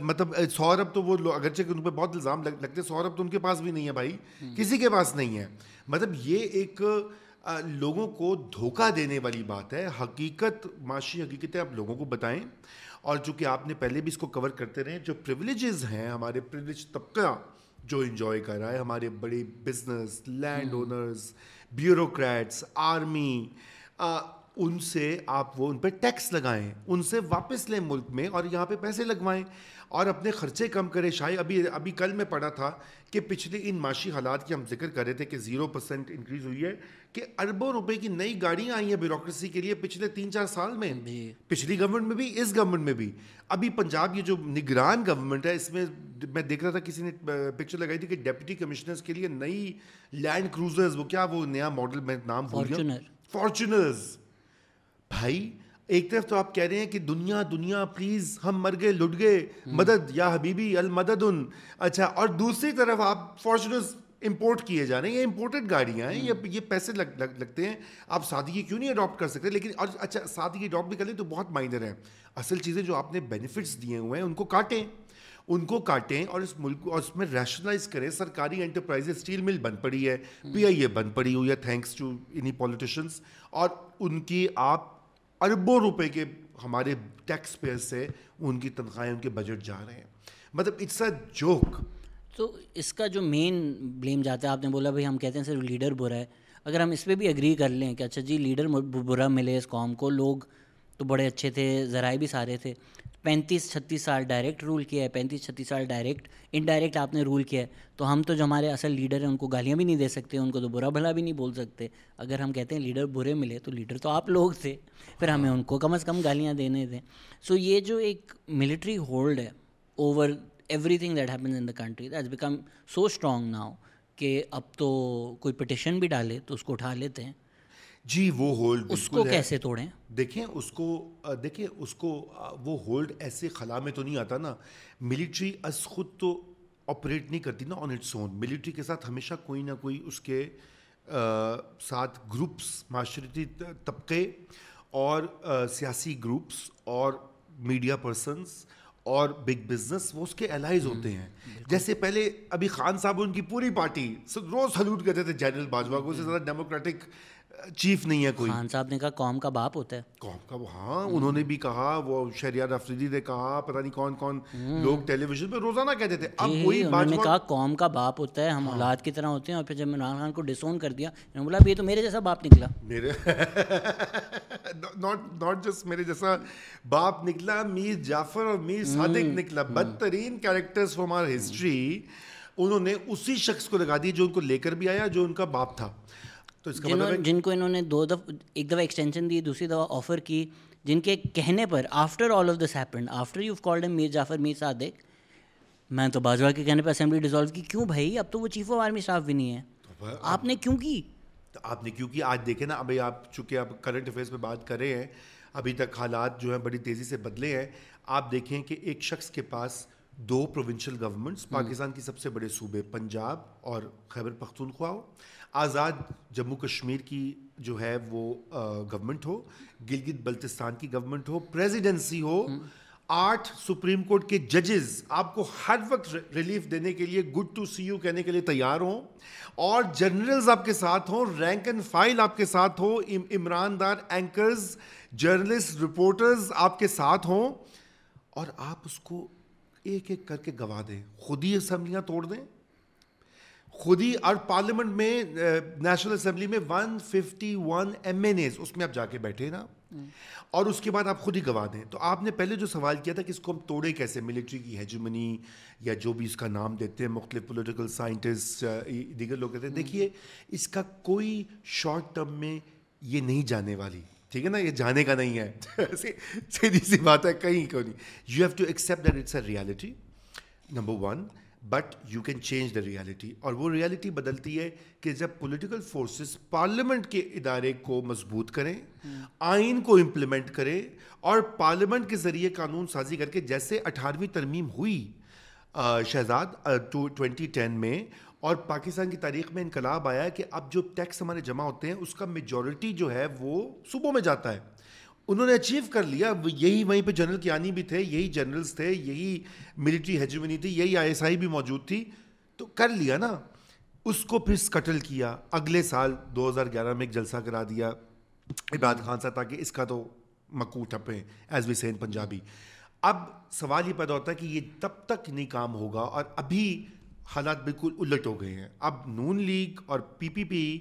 مطلب سورب تو وہ اگرچہ کہ ان پہ بہت الزام لگتے سورب تو ان کے پاس بھی نہیں ہے بھائی، کسی کے پاس نہیں ہے۔ مطلب یہ ایک لوگوں کو دھوکہ دینے والی بات ہے۔ حقیقت، معاشی حقیقتیں آپ لوگوں کو بتائیں۔ اور چونکہ آپ نے پہلے بھی اس کو کور کرتے رہے، جو پریولیجز ہیں، ہمارے پریولیج طبقہ جو انجوائے کر رہا ہے، ہمارے بڑے business land owners bureaucrats army ان سے آپ وہ ان پہ ٹیکس لگائیں ان سے واپس لیں ملک میں اور یہاں پہ پیسے لگوائیں۔ اور اپنے خرچے کم کریں۔ شاید ابھی ابھی کل میں پڑھا تھا کہ پچھلے ان معاشی حالات کی ہم ذکر کر رہے تھے کہ زیرو پرسینٹ انکریز ہوئی ہے کہ اربوں روپے کی نئی گاڑیاں آئی ہیں بیوروکریسی کے لیے پچھلے تین چار سال میں۔ پچھلی گورنمنٹ میں بھی اس گورنمنٹ میں بھی۔ ابھی پنجاب یہ جو نگران گورنمنٹ ہے اس میں میں دیکھ رہا تھا کسی نے پکچر لگائی تھی کہ ڈپٹی کمشنرز کے لیے نئی لینڈ کروزرز وہ کیا وہ نیا ماڈل میں نام بھول گیا۔ فارچونرز بھائی ایک طرف تو آپ کہہ رہے ہیں کہ دنیا دنیا پلیز ہم مر گئے لٹ گئے مدد یا حبیبی المدد ان اچھا اور دوسری طرف آپ فارچونرز امپورٹ کیے جا رہے ہیں یہ امپورٹڈ گاڑیاں ہیں یہ پیسے لگ لگتے ہیں۔ آپ سادگی کیوں نہیں اڈاپٹ کر سکتے؟ لیکن اور اچھا سادگی اڈاپٹ بھی کر لیں تو بہت مائنر ہیں۔ اصل چیزیں جو آپ نے بینیفٹس دیے ہوئے ہیں ان کو کاٹیں۔ ان کو کاٹیں اور اس ملک اور اس میں ریشنلائز کریں۔ سرکاری انٹرپرائز اسٹیل مل بند پڑی ہے پی آئی اے بند پڑی ہوئی ہے تھینکس ٹو انہیں پولیٹیشنس اور ان کی آپ اربوں روپے کے ہمارے ٹیکس پیئر سے ان کی تنخواہیں، ان کے بجٹ جا رہے ہیں۔ مطلب اٹس اے جوک تو اس کا جو مین بلیم جاتا ہے، آپ نے بولا بھائی ہم کہتے ہیں صرف لیڈر برا ہے۔ اگر ہم اس پہ بھی اگری کر لیں کہ اچھا جی لیڈر برا ملے اس قوم کو، لوگ تو بڑے اچھے تھے، ذرائع بھی سارے تھے۔ پینتیس چھتیس سال ڈائریکٹ رول کیا ہے، پینتیس چھتیس سال ڈائریکٹ انڈائریکٹ آپ نے رول کیا ہے۔ تو ہم تو جو ہمارے اصل لیڈر ہیں، ان کو گالیاں بھی نہیں دے سکتے، ان کو تو برا بھلا بھی نہیں بول سکتے۔ اگر ہم کہتے ہیں لیڈر برے ملے تو لیڈر تو آپ لوگ تھے، پھر ہمیں ان کو کم از کم گالیاں دینے تھے سو یہ جو ایک ملٹری ہولڈ ہے over everything that happens in the country that become so strong now کہ اب تو کوئی پٹیشن بھی ڈالے تو اس کو اٹھا لیتے ہیں۔ جی وہ ہولڈ اس کو کیسے توڑیں؟ دیکھیں اس کو دیکھیں اس کو وہ ہولڈ ایسے خلا میں تو نہیں آتا نا۔ ملٹری از خود تو آپریٹ نہیں کرتی نا آن اٹس اون ملٹری کے ساتھ ہمیشہ کوئی نہ کوئی اس کے ساتھ گروپس معاشرتی طبقے اور سیاسی گروپس اور میڈیا پرسنس اور بگ بزنس وہ اس کے الائز ہوتے ہیں۔ جیسے پہلے ابھی خان صاحب ان کی پوری پارٹی روز سلوٹ کرتے تھے جنرل باجوہ کو اس سے زیادہ ڈیموکریٹک چیف نہیں ہے کوئی۔ خان صاحب نے کہا قوم کا باپ ہوتا ہے۔ قوم کا ہاں انہوں نے بھی کہا وہ شہریار افریدی نے کہا پتہ نہیں کون کون لوگ ٹیلی ویژن پہ روزانہ کہتے تھے۔ اب کوئی انہوں نے کہا قوم کا باپ ہوتا ہے ہم اولاد کی طرح ہوتے ہیں اور پھر جب عمران خان کو ڈسون کر دیا انہوں نے بولا یہ تو میرے جیسا باپ نکلا۔ میرے ناٹ ناٹ جسٹ میرے جیسا باپ نکلا میر جعفر اور میر صادق نکلا۔ بدترین کیریکٹرز فرام آر ہسٹری انہوں نے اسی شخص کو لگا دی جو ان کو لے کر بھی آیا جو ان کا باپ تھا۔ تو اس کا مطلب جن کو انہوں نے دو دفعہ ایک دفعہ ایکسٹینشن دی دوسری دفعہ آفر کی جن کے کہنے پر after all of this happened after you called them Mir Jafar Mir Sadiq میں تو باجوہ کے کہنے پہ اسمبلی ڈیزالو کی کیوں بھائی؟ اب تو وہ چیف آف آرمی اسٹاف بھی نہیں ہے۔ آپ نے کیوں کی؟ آپ نے کیوں کی؟ آج دیکھیں نا ابھی آپ چونکہ آپ کرنٹ افیئرس پہ بات کر رہے ہیں ابھی تک حالات جو ہیں بڑی تیزی سے بدلے ہیں۔ آپ دیکھیں کہ ایک شخص کے پاس دو پروونشل گورنمنٹس پاکستان کی سب سے بڑے صوبے پنجاب اور خیبر پختونخوا ہو۔ آزاد جموں کشمیر کی جو ہے وہ گورنمنٹ ہو گلگت بلتستان کی گورنمنٹ ہو پریزیڈنسی ہو آٹھ سپریم کورٹ کے ججز آپ کو ہر وقت ریلیف دینے کے لیے گڈ ٹو سی یو کہنے کے لیے تیار ہوں۔ اور جرنلز آپ کے ساتھ ہوں رینک اینڈ فائل آپ کے ساتھ ہو عمران دار اینکرز جرنلسٹ رپورٹرز آپ کے ساتھ ہوں۔ اور آپ اس کو ایک ایک کر کے گوا دیں۔ خود ہی اسمبلیاں توڑ دیں۔ خود ہی اور پارلیمنٹ میں نیشنل اسمبلی میں one fifty one M N As, اس میں آپ جا کے بیٹھے نا۔ اور اس کے بعد آپ خود ہی گوا دیں۔ تو آپ نے پہلے جو سوال کیا تھا کہ اس کو ہم توڑے کیسے؟ ملٹری کی ہیجمنی یا جو بھی اس کا نام دیتے ہیں، مختلف پولیٹیکل سائنٹسٹ دیگر لوگ کہتے ہیں۔ دیکھیے، اس کا کوئی شارٹ ٹرم میں یہ نہیں جانے والی۔ ٹھیک ہے نا؟ یہ جانے کا نہیں ہے۔ سیدھی سی بات ہے، کہیں کو نہیں۔ You have to accept that it's a reality number one but you can change the reality اور وہ ریالٹی بدلتی ہے کہ جب پولیٹیکل فورسز پارلیمنٹ کے ادارے کو مضبوط کریں، آئین کو امپلیمنٹ کریں اور پارلیمنٹ کے ذریعے قانون سازی کر کے جیسے اٹھارہویں ترمیم ہوئی شہزاد ٹوینٹی ٹین میں اور پاکستان کی تاریخ میں انقلاب آیا کہ اب جو ٹیکس ہمارے جمع ہوتے ہیں، اس کا میجورٹی جو ہے وہ صوبوں میں جاتا ہے۔ انہوں نے اچیو کر لیا۔ یہی وہیں پہ جنرل کیانی بھی تھے، یہی جنرلز تھے، یہی ملٹری ہیجمنی تھی، یہی آئی ایس آئی بھی موجود تھی۔ تو کر لیا نا۔ اس کو پھر اسکٹل کیا۔ اگلے سال دو ہزار گیارہ میں ایک جلسہ کرا دیا۔ عباد خان صاحب تاکہ اس کا تو مکو ٹھپے ایز وی سین پنجابی اب سوال یہ پیدا ہوتا ہے کہ یہ تب تک نہیں کام ہوگا اور ابھی حالات بالکل الٹ ہو گئے ہیں۔ اب نون لیگ اور پی پی پی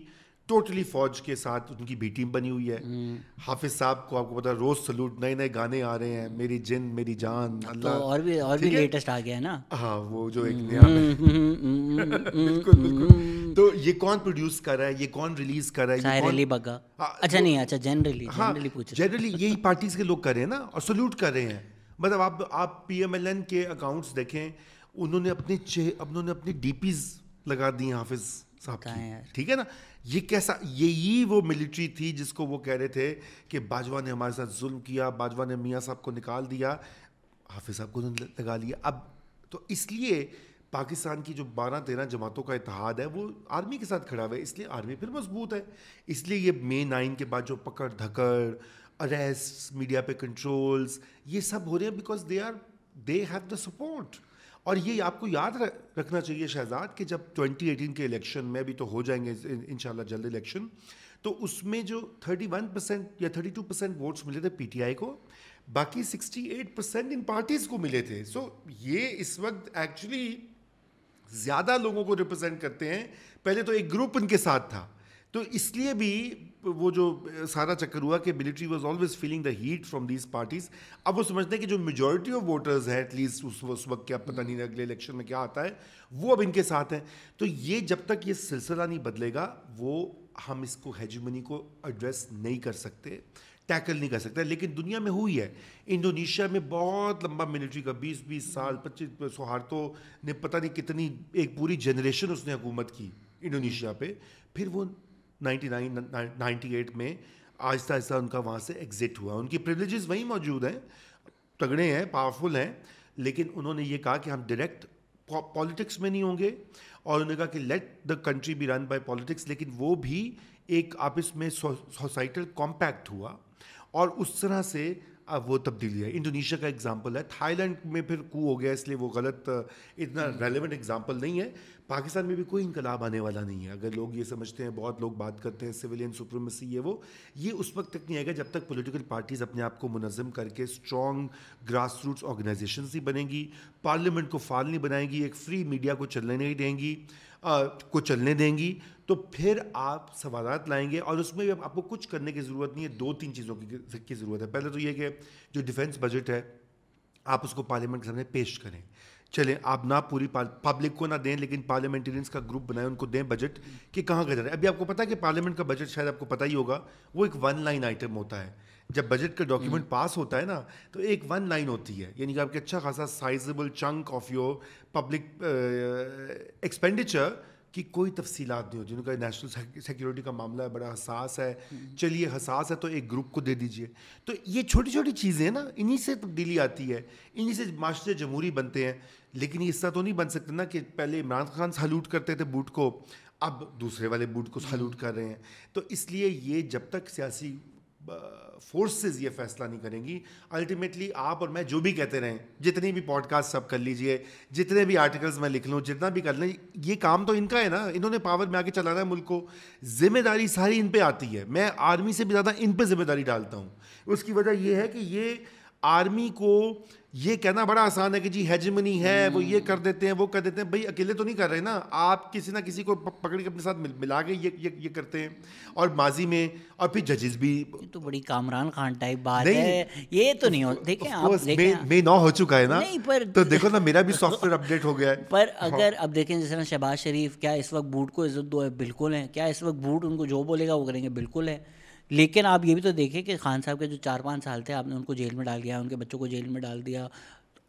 ٹوٹلی فوج کے ساتھ ان کی بی ٹیم بنی ہوئی ہے. حافظ صاحب کو آپ کو پتا روز سلوٹ نئے نئے گانے آ رہے ہیں. میری جن میری جان اللہ. اور بھی اور بھی لیٹسٹ آ گیا ہے نا؟ ہاں وہ جو ایک نیا بالکل بالکل. تو یہ کون پروڈیوس کر رہا ہے؟ یہ کون ریلیز کر رہا ہے؟ بگا. اچھا نہیں اچھا جنرلی جنرلی پوچھ جنرلی یہی پارٹیز کے لوگ کر رہے ہیں نا اور سلوٹ کر رہے ہیں. مطلب آپ آپ پی ایم ایل این کے اکاؤنٹس دیکھیں انہوں نے اپنے انہوں نے اپنی ڈی پیز لگا دی حافظ صاحب کی. ٹھیک ہے نا؟ یہ کیسا یہی وہ ملٹری تھی جس کو وہ کہہ رہے تھے کہ باجوہ نے ہمارے ساتھ ظلم کیا، باجوہ نے میاں صاحب کو نکال دیا، حافظ صاحب کو لگا لیا۔ اب تو اس لیے پاکستان کی جو بارہ تیرہ جماعتوں کا اتحاد ہے، وہ آرمی کے ساتھ کھڑا ہوا ہے، اس لیے آرمی پھر مضبوط ہے۔ اس لیے یہ مے نائن کے بعد جو پکڑ، دھکڑ اریسٹ میڈیا پہ کنٹرولز یہ سب ہو رہے ہیں because they are they have the support اور یہ آپ کو یاد رکھنا چاہیے شہزاد کہ جب ٹوینٹی ایٹین کے الیکشن میں بھی تو ہو جائیں گے ان شاء اللہ جلد الیکشن، تو اس میں جو تھرٹی ون پرسینٹ یا تھرٹی ٹو پرسینٹ ووٹس ملے تھے پی ٹی آئی کو، باقی سکسٹی ایٹ پرسینٹ ان پارٹیز کو ملے تھے۔ سو یہ اس وقت ایکچولی زیادہ لوگوں کو ریپرزینٹ کرتے ہیں۔ پہلے تو ایک گروپ ان کے ساتھ تھا۔ تو اس لیے بھی وہ جو سارا چکر ہوا کہ military was always feeling the heat from these parties اب وہ سمجھتے ہیں کہ جو میجورٹی آف ووٹرز ہے ایٹ لیسٹ اس اس وقت کیا پتہ نہیں اگلے الیکشن میں کیا آتا ہے، وہ اب ان کے ساتھ ہیں۔ تو یہ جب تک یہ سلسلہ نہیں بدلے گا، وہ ہم اس کو ہیجمنی کو ایڈریس نہیں کر سکتے ٹیکل نہیں کر سکتے۔ لیکن دنیا میں ہوئی ہے۔ انڈونیشیا میں بہت لمبا ملٹری کا بیس بیس سال، پچیس سہارتوں نے پتہ نہیں کتنی ایک پوری جنریشن اس نے حکومت کی انڈونیشیا پہ۔ پھر وہ نائنٹی نائن نائنٹی ایٹ میں آہستہ آہستہ ان کا وہاں سے ایگزٹ ہوا ان کی پریولیجز وہیں موجود ہیں تگڑے ہیں پاورفل ہیں لیکن انہوں نے یہ کہا کہ ہم ڈائریکٹ پالیٹکس میں نہیں ہوں گے اور انہوں نے کہا کہ let the country be run by politics لیکن وہ بھی ایک آپس میں سوسائٹل کمپیکٹ ہوا اور اس طرح سے اب وہ تبدیلی ہے انڈونیشیا کا ایگزامپل ہے تھائی لینڈ میں پھر کو ہو گیا اس لیے وہ غلط اتنا ریلیونٹ ایگزامپل نہیں ہے پاکستان میں بھی کوئی انقلاب آنے والا نہیں ہے۔ اگر لوگ یہ سمجھتے ہیں، بہت لوگ بات کرتے ہیں سویلین سپریمیسی یہ وہ۔ یہ اس وقت تک نہیں آئے گا جب تک پولیٹیکل پارٹیز اپنے آپ کو منظم کر کے اسٹرانگ گراس روٹس آرگنائزیشنس ہی بنیں گی۔ پارلیمنٹ کو فعال نہیں بنائیں گی، ایک فری میڈیا کو چلنے نہیں دیں گی کو چلنے دیں گی۔ تو پھر آپ سوالات لائیں گے اور اس میں بھی آپ کو کچھ کرنے کی ضرورت نہیں ہے، دو تین چیزوں کی ضرورت ہے۔ پہلے تو یہ کہ جو ڈیفینس بجٹ ہے، آپ اس کو پارلیمنٹ کے سامنے پیش کریں۔ چلیں آپ نہ پوری پبلک کو نہ دیں لیکن پارلیمنٹرینس کا گروپ بنائیں ان کو دیں بجٹ کہ کہاں کا جا رہا ہے۔ ابھی آپ کو پتا ہے کہ پارلیمنٹ کا بجٹ شاید آپ کو پتہ ہی ہوگا وہ ایک ون لائن آئٹم ہوتا ہے۔ جب بجٹ کا ڈاکیومنٹ پاس ہوتا ہے نا تو ایک ون لائن ہوتی ہے۔ یعنی کہ آپ کے اچھا خاصا sizeable chunk of your public expenditure کی کوئی تفصیلات نہیں ہوتی ان کا نیشنل سیکورٹی کا معاملہ ہے بڑا حساس ہے۔ چلیے حساس ہے تو ایک گروپ کو دے دیجیے تو یہ چھوٹی چھوٹی چیزیں نا انہیں سے تبدیلی آتی ہے۔ انہیں سے معاشرے جمہوری بنتے ہیں۔ لیکن یہ اس طرح تو نہیں بن سکتے نا کہ پہلے عمران خان سلوٹ کرتے تھے بوٹ کو اب دوسرے والے بوٹ کو سلوٹ کر رہے ہیں۔ تو اس لیے یہ جب تک سیاسی فورسز یہ فیصلہ نہیں کریں گی. الٹیمیٹلی آپ اور میں جو بھی کہتے رہیں جتنی بھی پوڈ کاسٹ سب کر لیجیے، جتنے بھی آرٹیکلز میں لکھ لوں، جتنا بھی کر لیں، یہ کام تو ان کا ہے نا. انہوں نے پاور میں آ کے چلانا ہے ملک کو. ذمہ داری ساری ان پہ آتی ہے. میں آرمی سے بھی زیادہ ان پہ ذمہ داری ڈالتا ہوں. اس کی وجہ یہ ہے کہ یہ آرمی کو یہ کہنا بڑا آسان ہے کہ جی ہیجمنی ہے وہ یہ کر دیتے ہیں وہ کر دیتے ہیں۔ بھائی اکیلے تو نہیں کر رہے نا۔ آپ کسی نہ کسی کو پکڑ کے اپنے ساتھ ملا کے یہ یہ کرتے ہیں۔ اور ماضی میں اور پھر ججز بھی تو بڑی کامران خان ٹائپ بات ہے۔ یہ تو نہیں ہو دیکھیں میں نو ہو چکا ہے نا۔ تو دیکھو نا میرا بھی سافٹ ویئر اپڈیٹ ہو گیا ہے۔ پر اگر اب دیکھیں جیسے نا شہباز شریف کیا اس وقت بوٹ کو عزت دو ہے؟ بالکل ہے۔ کیا اس وقت بوٹ ان کو جو بولے گا وہ کریں گے؟ بالکل ہے۔ لیکن آپ یہ بھی تو دیکھیں کہ خان صاحب کے جو چار پانچ سال تھے، آپ نے ان کو جیل میں ڈال دیا، ان کے بچوں کو جیل میں ڈال دیا۔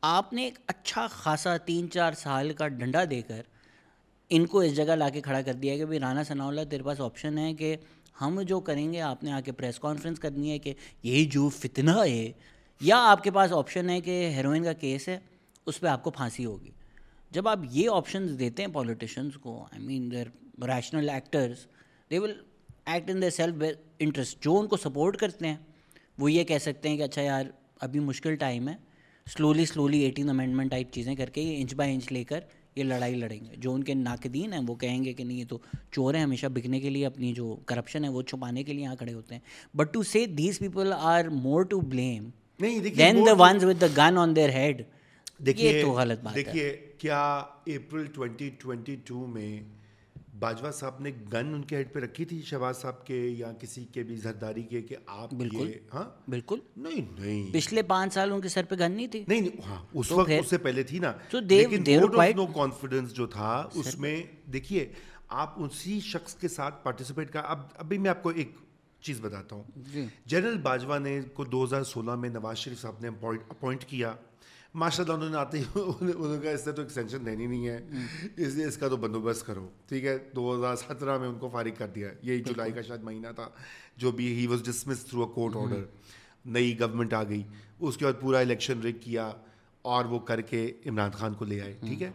آپ نے ایک اچھا خاصا تین چار سال کا ڈنڈا دے کر ان کو اس جگہ لا کے کھڑا کر دیا کہ بھائی رانا ثناء اللہ، تیرے پاس آپشن ہے کہ ہم جو کریں گے، آپ نے آ کے پریس کانفرنس کرنی ہے کہ یہی جو فتنہ ہے، یا آپ کے پاس آپشن ہے کہ ہیروئن کا کیس ہے، اس پہ آپ کو پھانسی ہوگی۔ جب آپ یہ آپشنز دیتے ہیں پولیٹیشنس کو I mean they're rational actors they will act in the self interest جو ان کو سپورٹ کرتے ہیں وہ یہ کہہ سکتے ہیں کہ اچھا یار ابھی مشکل ٹائم ہے slowly slowly eighteen amendment type چیزیں کر کے یہ انچ بائی انچ لے کر یہ لڑائی لڑیں گے۔ جو ان کے ناقدین ہیں وہ کہیں گے کہ نہیں یہ تو چور ہیں ہمیشہ بکنے کے لیے اپنی جو کرپشن ہے وہ چھپانے کے لیے یہاں کھڑے ہوتے ہیں۔ But to say these people are more to blame than the ones with the gun on their head دیکھیے تو غلط بات دیکھیے کیا اپریل ٹوینٹی ٹوینٹی ٹو میں باجوہ صاحب نے گن ان کے ہیڈ پہ رکھی تھی شہباز صاحب کے یا کسی کے بھی زرداری کے کہ آپ بالکل ہاں؟ بالکل۔ نہیں نہیں۔ پچھلے پانچ سال ان کے سر پہ گن نہیں تھی؟ نہیں ہاں اس وقت اس سے پہلے تھی نا۔ لیکن no confidence جو تھا اس میں دیکھیے آپ اسی شخص کے ساتھ پارٹیسپیٹ کا اب ابھی میں آپ کو ایک چیز بتاتا ہوں۔ جنرل باجوہ نے کو دو ہزار سولہ میں نواز شریف صاحب نے اپوائنٹ کیا۔ ماشاء اللہ انہوں نے آتے ہی انہوں نے اس سے تو ایکسٹینشن دینی نہیں ہے۔ اس لیے اس کا تو بندوبست کرو۔ ٹھیک ہے؟ دو ہزار سترہ میں ان کو فارغ کر دیا۔ یہی جولائی کا شاید مہینہ تھا۔ جو بھی he was dismiss through a court order نئی گورنمنٹ آ گئی۔ اس کے بعد پورا الیکشن ریک کیا اور وہ کر کے عمران خان کو لے آئے۔ ٹھیک ہے؟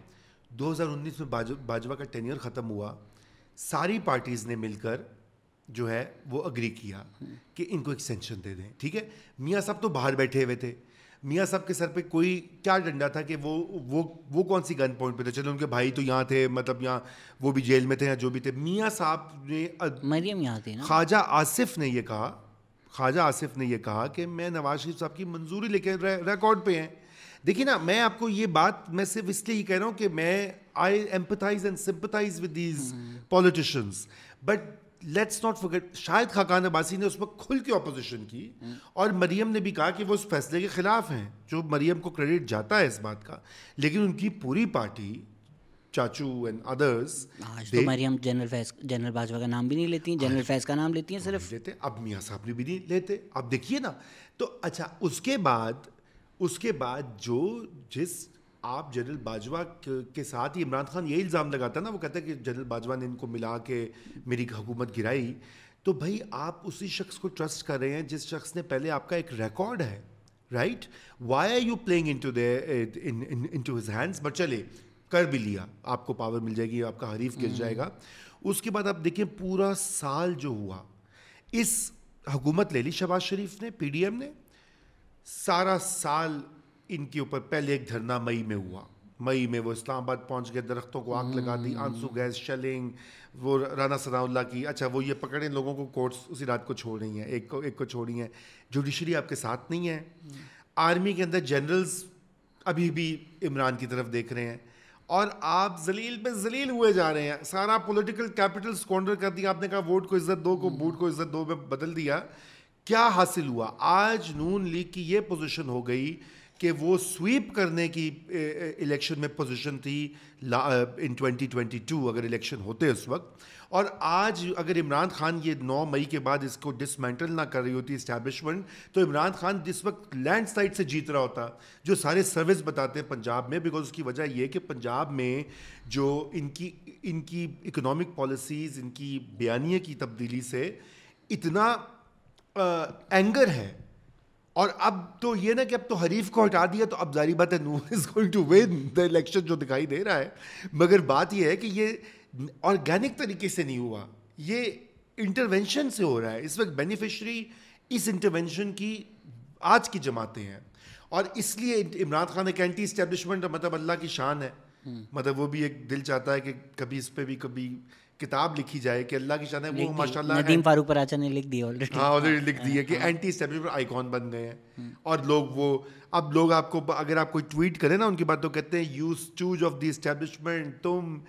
دو ہزار انیس میں باجوہ کا ٹینیئر ختم ہوا۔ ساری پارٹیز نے مل کر جو ہے وہ اگری کیا کہ ان کو ایکسٹینشن دے دیں۔ ٹھیک ہے؟ میاں صاحب تو باہر بیٹھے ہوئے تھے۔ میاں صاحب کے سر پہ کوئی کیا ڈنڈا تھا کہ وہ وہ وہ کون سی گن پوائنٹ پہ تھے؟ چلو ان کے بھائی تو یہاں تھے مطلب یہاں وہ بھی جیل میں تھے یا جو بھی تھے۔ میاں صاحب نے مریم یہاں نا۔ خواجہ آصف نے یہ کہا خواجہ آصف نے یہ کہا کہ میں نواز شریف صاحب کی منظوری لے کے ریکارڈ پہ ہیں۔ دیکھیے نا میں آپ کو یہ بات میں صرف اس لیے ہی کہہ رہا ہوں کہ میں I empathize and sympathize with these politicians but let's not forget شاید خاقان عباسی نے اس وقت کھل کے اپوزیشن کی اور مریم نے بھی کہا کہ وہ اس فیصلے کے خلاف ہیں جو مریم کو کریڈٹ جاتا ہے اس بات کا لیکن ان کی پوری پارٹی چاچو اینڈ ادرس تو مریم جنرل فیض جنرل باجوہ کا نام بھی نہیں لیتی جنرل فیض کا نام لیتی ہیں صرف؟ لیتے اب میاں صاحب نے بھی نہیں لیتے۔ اب دیکھیے نا تو اچھا اس کے بعد اس کے بعد جو جس آپ جنرل باجوہ کے ساتھ ہی عمران خان یہی الزام لگاتا ہے نا، وہ کہتا ہے کہ جنرل باجوہ نے ان کو ملا کے میری حکومت گرائی۔ تو بھائی آپ اسی شخص کو ٹرسٹ کر رہے ہیں جس شخص نے پہلے آپ کا ایک ریکارڈ ہے right why are you playing into into his hands but چلے، کر بھی لیا۔ آپ کو پاور مل جائے گی، آپ کا حریف گر جائے گا۔ اس کے بعد آپ دیکھیں پورا سال جو ہوا، اس حکومت لے لی شہباز شریف نے پی ڈی ایم نے۔ سارا سال ان کے اوپر پہلے ایک دھرنا مئی میں ہوا۔ مئی میں وہ اسلام آباد پہنچ گئے درختوں کو آگ لگا دی آنسو گیس شیلنگ وہ رانا ثناء اللہ کی۔ اچھا وہ یہ پکڑے لوگوں کو کورٹس اسی رات کو چھوڑ رہی ہیں ایک کو ایک کو چھوڑی ہیں۔ جوڈیشری آپ کے ساتھ نہیں ہے آرمی کے اندر جنرلز ابھی بھی عمران کی طرف دیکھ رہے ہیں۔ اور آپ ذلیل پہ ذلیل ہوئے جا رہے ہیں۔ سارا پولیٹیکل کیپٹل اسکونڈر کر دیا۔ آپ نے کہا ووٹ کو عزت دو کو بوٹ کو عزت دو میں بدل دیا۔ کیا حاصل ہوا؟ آج نون لیگ کی یہ پوزیشن ہو گئی کہ وہ سویپ کرنے کی الیکشن میں پوزیشن تھی ان ٹوینٹی ٹوینٹی ٹو اگر الیکشن ہوتے اس وقت۔ اور آج اگر عمران خان یہ نو مئی کے بعد اس کو ڈسمینٹل نہ کر رہی ہوتی اسٹیبلشمنٹ تو عمران خان جس وقت لینڈ سلائڈ سے جیت رہا ہوتا، جو سارے سروس بتاتے ہیں پنجاب میں بیکاز اس کی وجہ یہ کہ پنجاب میں جو ان کی ان کی اکنامک پالیسیز ان کی بیانیے کی تبدیلی سے اتنا اینگر ہے اور اب تو یہ نا کہ اب تو حریف کو ہٹا دیا تو اب ظاہری بات ہے none is going to win the election جو دکھائی دے رہا ہے۔ مگر بات یہ ہے کہ یہ آرگینک طریقے سے نہیں ہوا۔ یہ انٹروینشن سے ہو رہا ہے۔ اس وقت بینیفیشری اس انٹروینشن کی آج کی جماعتیں ہیں۔ اور اس لیے عمران خان ایک اینٹی اسٹیبلشمنٹ مطلب اللہ کی شان ہے۔ مطلب وہ بھی ایک دل چاہتا ہے کہ کبھی اس پہ بھی کبھی کتاب لکھی جائے کہ اللہ کی شان ہے وہ ماشاء اللہ ندیم فاروق پراچا نے لکھ دی آلریڈی ہاں آلریڈی لکھ دی ہے کہ اینٹی اسٹیبلشمنٹ آئیکن بن گئے ہیں۔ اور لوگ وہ اب لوگ آپ کو اگر آپ کوئی ٹویٹ کریں نا ان کی بات تو کہتے ہیں you stooge of the establishment تم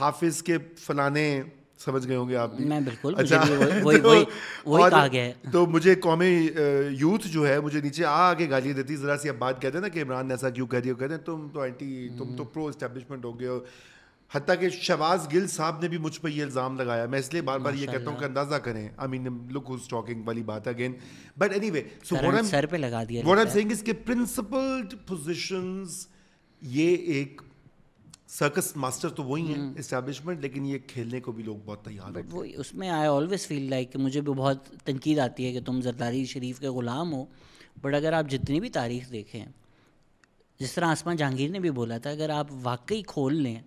حافظ کے فلانے سمجھ گئے ہوں گے آپ بھی۔ میں بالکل اچھا وہی وہی وہی کہا گیا ہے۔ تو مجھے قومی یوتھ جو ہے مجھے نیچے آ آگے گالیاں دیتی ذرا سی اب بات کہتے ہیں نا کہ عمران نے ایسا کیوں کہہ دیا کہتے ہیں تم تو اینٹی تم تو پرو اسٹیبلشمنٹ ہو گئے ہو۔ حتیٰ کہ شہباز گل صاحب نے بھی مجھ پہ یہ الزام لگایا۔ میں اس لیے بار بار یہ کہتا ہوں کہ اندازہ کریں۔ آئی مین لک ہوز ٹاکنگ والی بات again but anyway so سر پہ لگا دیا واٹ ایم سینگ اس کے پرنسپلڈ پوزیشنز یہ ایک سرکس ماسٹر تو وہی ہیں اسٹیبلشمنٹ لیکن یہ کھیلنے کو بھی لوگ بہت تیار بٹ وہ اس میں آئی آلویز فیل لائک کہ مجھے بھی بہت تنقید آتی ہے کہ تم زرداری شریف کے غلام ہو۔ بٹ اگر آپ جتنی بھی تاریخ دیکھیں جس طرح آسمان جہانگیر نے بھی بولا تھا اگر آپ واقعی کھول لیں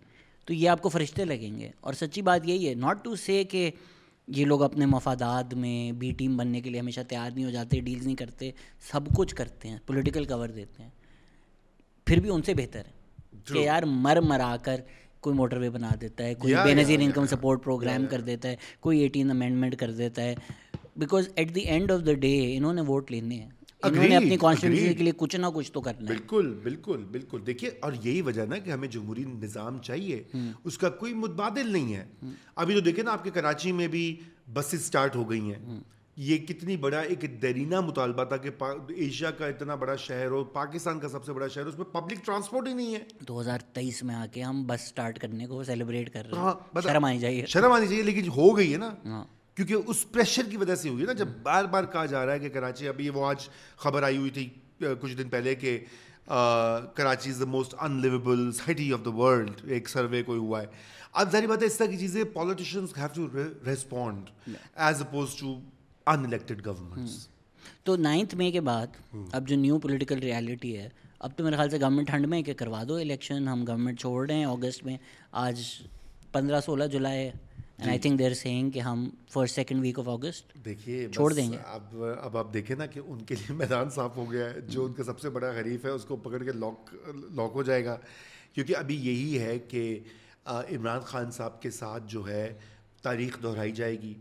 تو یہ آپ کو فرشتے لگیں گے۔ اور سچی بات یہی ہے ناٹ ٹو سے کہ یہ لوگ اپنے مفادات میں بی ٹیم بننے کے لیے ہمیشہ تیار نہیں ہو جاتے ڈیلز نہیں کرتے سب کچھ کرتے ہیں پولیٹیکل کور دیتے ہیں۔ پھر بھی ان سے بہتر ہے۔ کہ یار مر مرا کر کوئی موٹر وے بنا دیتا ہے کوئی بے نظیر انکم سپورٹ پروگرام کر دیتا ہے کوئی ایٹین امینڈمنٹ کر دیتا ہے۔ Because at the end of the day انہوں نے ووٹ لینے ہیں۔ انہوں نے اپنی کانسٹیٹیوشن کے لیے کچھ نہ کچھ تو کرنا ہے۔ بالکل بالکل بالکل۔ دیکھیے اور یہی وجہ نا کہ ہمیں جمہوری نظام چاہیے اس کا کوئی متبادل نہیں ہے۔ ابھی تو دیکھیں نا آپ کے کراچی میں بھی بسز سٹارٹ ہو گئی ہیں۔ یہ کتنی بڑا ایک دیرینہ مطالبہ تھا کہ ایشیا کا اتنا بڑا شہر ہو پاکستان کا سب سے بڑا شہر اس میں پبلک ٹرانسپورٹ ہی نہیں ہے۔ دو ہزار تیئیس میں آ کے ہم بس سٹارٹ کرنے کو سیلیبریٹ کر رہے ہیں۔ شرم آنی چاہیے شرم آنی چاہیے لیکن ہو گئی ہے نا۔ کیونکہ اس پریشر کی وجہ سے ہوئی ہے نا جب بار بار کہا جا رہا ہے کہ کراچی ابھی وہ آج خبر آئی ہوئی تھی کچھ دن پہلے کہ Karachi is the most unlivable city of the world ایک سروے کوئی ہوا ہے۔ اب ظاہری بات ہے اس طرح کی چیزیں politicians have to respond as oppose to unelected governments تو نائنتھ مے کے بعد اب جو نیو پولیٹیکل ریالٹی ہے اب تو میرے خیال سے گورنمنٹ ٹھنڈ میں کہ کروا دو الیکشن ہم گورنمنٹ چھوڑ رہے ہیں اگست میں۔ آج پندرہ سولہ جولائی and I think there saying کہ ہم first second week of August دیکھیے چھوڑ دیں گے۔ اب اب آپ دیکھیں نا کہ ان کے لیے میدان صاف ہو گیا ہے۔ جو ان کا سب سے بڑا حریف ہے اس کو پکڑ کے لاک لاک ہو جائے گا۔ کیونکہ ابھی یہی ہے کہ عمران خان صاحب کے ساتھ جو ہے تاریخ دہرائی جائے گی۔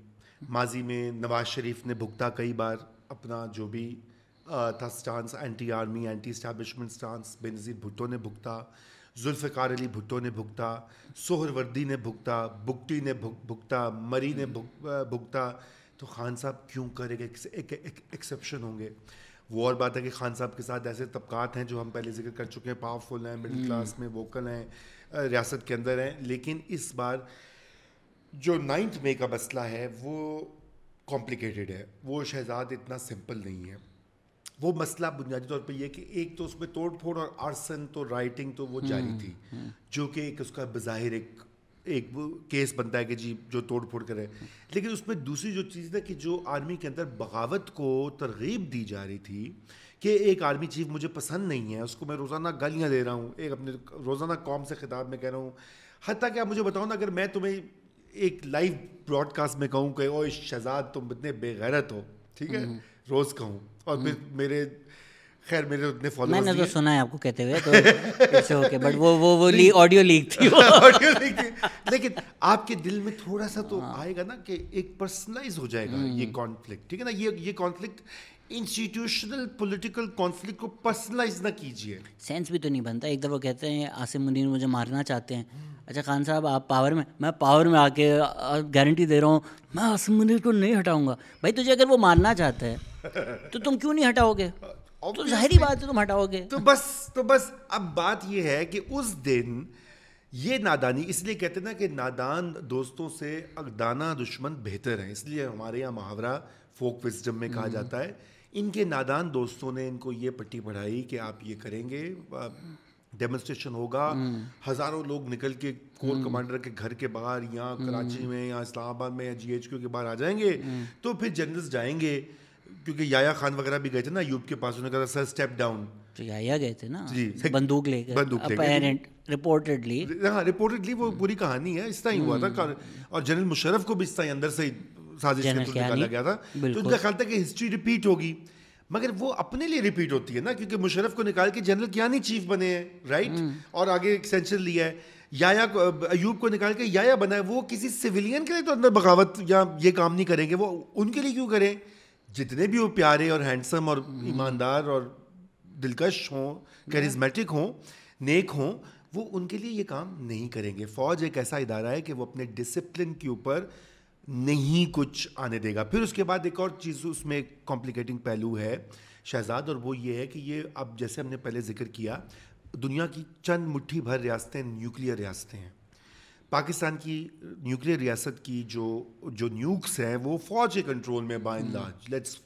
ماضی میں نواز شریف نے بھگتا کئی بار اپنا جو بھی تھا stance anti army anti establishment stance Benazir Bhutto نے بھگتا ذوالفقار علی بھٹو نے بھگتا سہر وردی نے بھگتا بگٹی نے بھگتا مری نے بھگتا۔ تو خان صاحب کیوں کرے گا ایک ایکسیپشن ہوں گے؟ وہ اور بات ہے کہ خان صاحب کے ساتھ ایسے طبقات ہیں جو ہم پہلے ذکر کر چکے ہیں پاورفل ہیں مڈل کلاس میں ووکل ہیں ریاست کے اندر ہیں۔ لیکن اس بار جو نائنتھ مے کا مسئلہ ہے وہ کمپلیکیٹڈ ہے۔ وہ شہزاد اتنا سمپل نہیں ہے۔ وہ مسئلہ بنیادی طور پہ یہ کہ ایک تو اس میں توڑ پھوڑ اور آرسن تو رائٹنگ تو وہ جاری تھی۔ جو کہ ایک اس کا بظاہر ایک ایک کیس بنتا ہے کہ جی جو توڑ پھوڑ کرے لیکن اس میں دوسری جو چیز ہے کہ جو آرمی کے اندر بغاوت کو ترغیب دی جا رہی تھی کہ ایک آرمی چیف مجھے پسند نہیں ہے اس کو میں روزانہ گالیاں دے رہا ہوں ایک اپنے روزانہ قوم سے خطاب میں کہہ رہا ہوں۔ حتیٰ کہ آپ مجھے بتاؤ نا اگر میں تمہیں ایک لائیو براڈ کاسٹ میں کہوں کہ او شہزاد تم اتنے بے غیرت ہو ٹھیک ہے؟ روز کہوں۔ اور پھر میرے خیر میرے اتنے فالو میں نے تو سنا ہے آپ کو کہتے ہوئے تو ایسے ہو کے بٹ وہ وہ وہ آڈیو لیک تھی۔ آڈیو لیک تھی۔ لیکن آپ کے دل میں تھوڑا سا تو آئے گا نا کہ ایک پرسنلائز ہو جائے گا یہ کانفلکٹ ٹھیک ہے نا؟ یہ یہ کانفلکٹ انسٹیٹیوشنل پولیٹیکل کانفلکٹ کو پرسنلائز نہ کیجیے۔ سینس بھی تو نہیں بنتا۔ ایک دفعہ کہتے ہیں عاصم منیر مجھے مارنا چاہتے ہیں۔ اچھا خان صاحب آپ پاور میں میں پاور میں آ کے گارنٹی دے رہا ہوں۔ میں عاصم منیر کو نہیں ہٹاؤں گا۔ بھائی تجھے اگر وہ مارنا چاہتا ہے تو تم کیوں نہیں ہٹاؤ گے؟ تو ظاہری بات ہے تم ہٹاؤ گے۔ تو بس تو بس اب بات یہ ہے کہ اس دن یہ نادانی اس لیے کہتے ہیں نا کہ نادان دوستوں سے اگدانہ دشمن بہتر ہیں۔ اس لیے ہمارے یہاں محاورہ فوک وزڈم میں کہا جاتا ہے۔ ان کے نادان دوستوں نے ان کو یہ پٹی پڑھائی کہ آپ یہ کریں گے ڈیمونسٹریشن ہوگا۔ ہزاروں لوگ نکل کے کور کمانڈر کے گھر کے باہر یا کراچی میں یا اسلام آباد میں یا جی ایچ کیو کے باہر آ جائیں گے۔ تو پھر جنرلس جائیں گے کیونکہ یا خان وغیرہ بھی گئے تھے نا یوب کے پاس انہوں نے کہا سر اسٹیپ ڈاؤن تو یا گئے تھے نا؟ جی۔ بندوق لے کے بندوق رپورٹڈلی ہاں رپورٹڈلی وہ پوری کہانی ہے اس طرح ہی ہوا تھا۔ اور جنرل مشرف کو بھی اس طرح اندر سے سازش کے تھرو نکالا گیا تھا تو ان کا خیال تھا کہ ہسٹری ریپیٹ ہوگی۔ مگر وہ اپنے لیے ریپیٹ ہوتی ہے نا کیونکہ مشرف کو نکال کے جنرل کیانی چیف بنے ہیں رائٹ اور آگے ایکسٹینشن لیا ہے۔ یا ایوب کو نکال کے یا بنا ہے۔ وہ کسی سویلین کے لیے تو اندر بغاوت یا یہ کام نہیں کریں گے وہ ان کے لیے کیوں کریں؟ جتنے بھی وہ پیارے اور ہینڈسم اور ایماندار اور دلکش ہوں کیریزمیٹک ہوں نیک ہوں وہ ان کے لیے یہ کام نہیں کریں گے۔ فوج ایک ایسا ادارہ ہے کہ وہ اپنے ڈسپلن کے اوپر نہیں کچھ آنے دے گا۔ پھر اس کے بعد ایک اور چیز اس میں کمپلیکیٹنگ پہلو ہے شہزاد اور وہ یہ ہے کہ یہ اب جیسے ہم نے پہلے ذکر کیا دنیا کی چند مٹھی بھر ریاستیں نیوکلیر ریاستیں ہیں۔ پاکستان کی نیوکلیر ریاست کی جو جو نیوکس ہیں وہ فوج کے کنٹرول میں بائی لارج لیٹس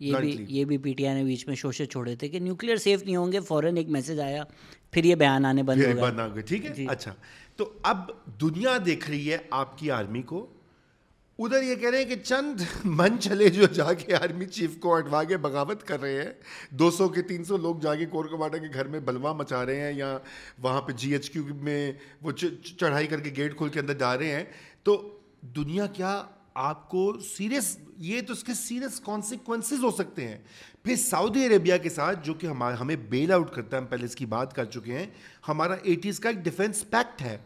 یہ بھی یہ بھی پی ٹی آئی نے بیچ میں شوشے چھوڑے تھے کہ نیوکلیر سیف نہیں ہوں گے فوراً ایک میسج آیا پھر یہ بیان آنے بند ہو گئے۔ ٹھیک ہے؟ اچھا۔ تو اب دنیا دیکھ رہی ہے آپ کی آرمی کو۔ ادھر یہ کہہ رہے ہیں کہ چند من چلے جو جا کے آرمی چیف کو اٹوا کے بغاوت کر رہے ہیں، دو سو کے تین سو لوگ جا کے کور کمانڈر کے گھر میں بلوا مچا رہے ہیں یا وہاں پہ جی ایچ کیو میں وہ چڑھائی کر کے گیٹ کھول کے اندر جا رہے ہیں۔ تو دنیا کیا آپ کو سیریس، یہ تو اس کے سیریس کانسیکوینسز ہو سکتے ہیں۔ پھر سعودی عربیہ کے ساتھ جو کہ ہمیں بیل آؤٹ کرتا ہے، ہم پہلے اس کی بات کر چکے ہیں، ہمارا ایٹیز کا ایک ڈیفینس پیکٹ ہے۔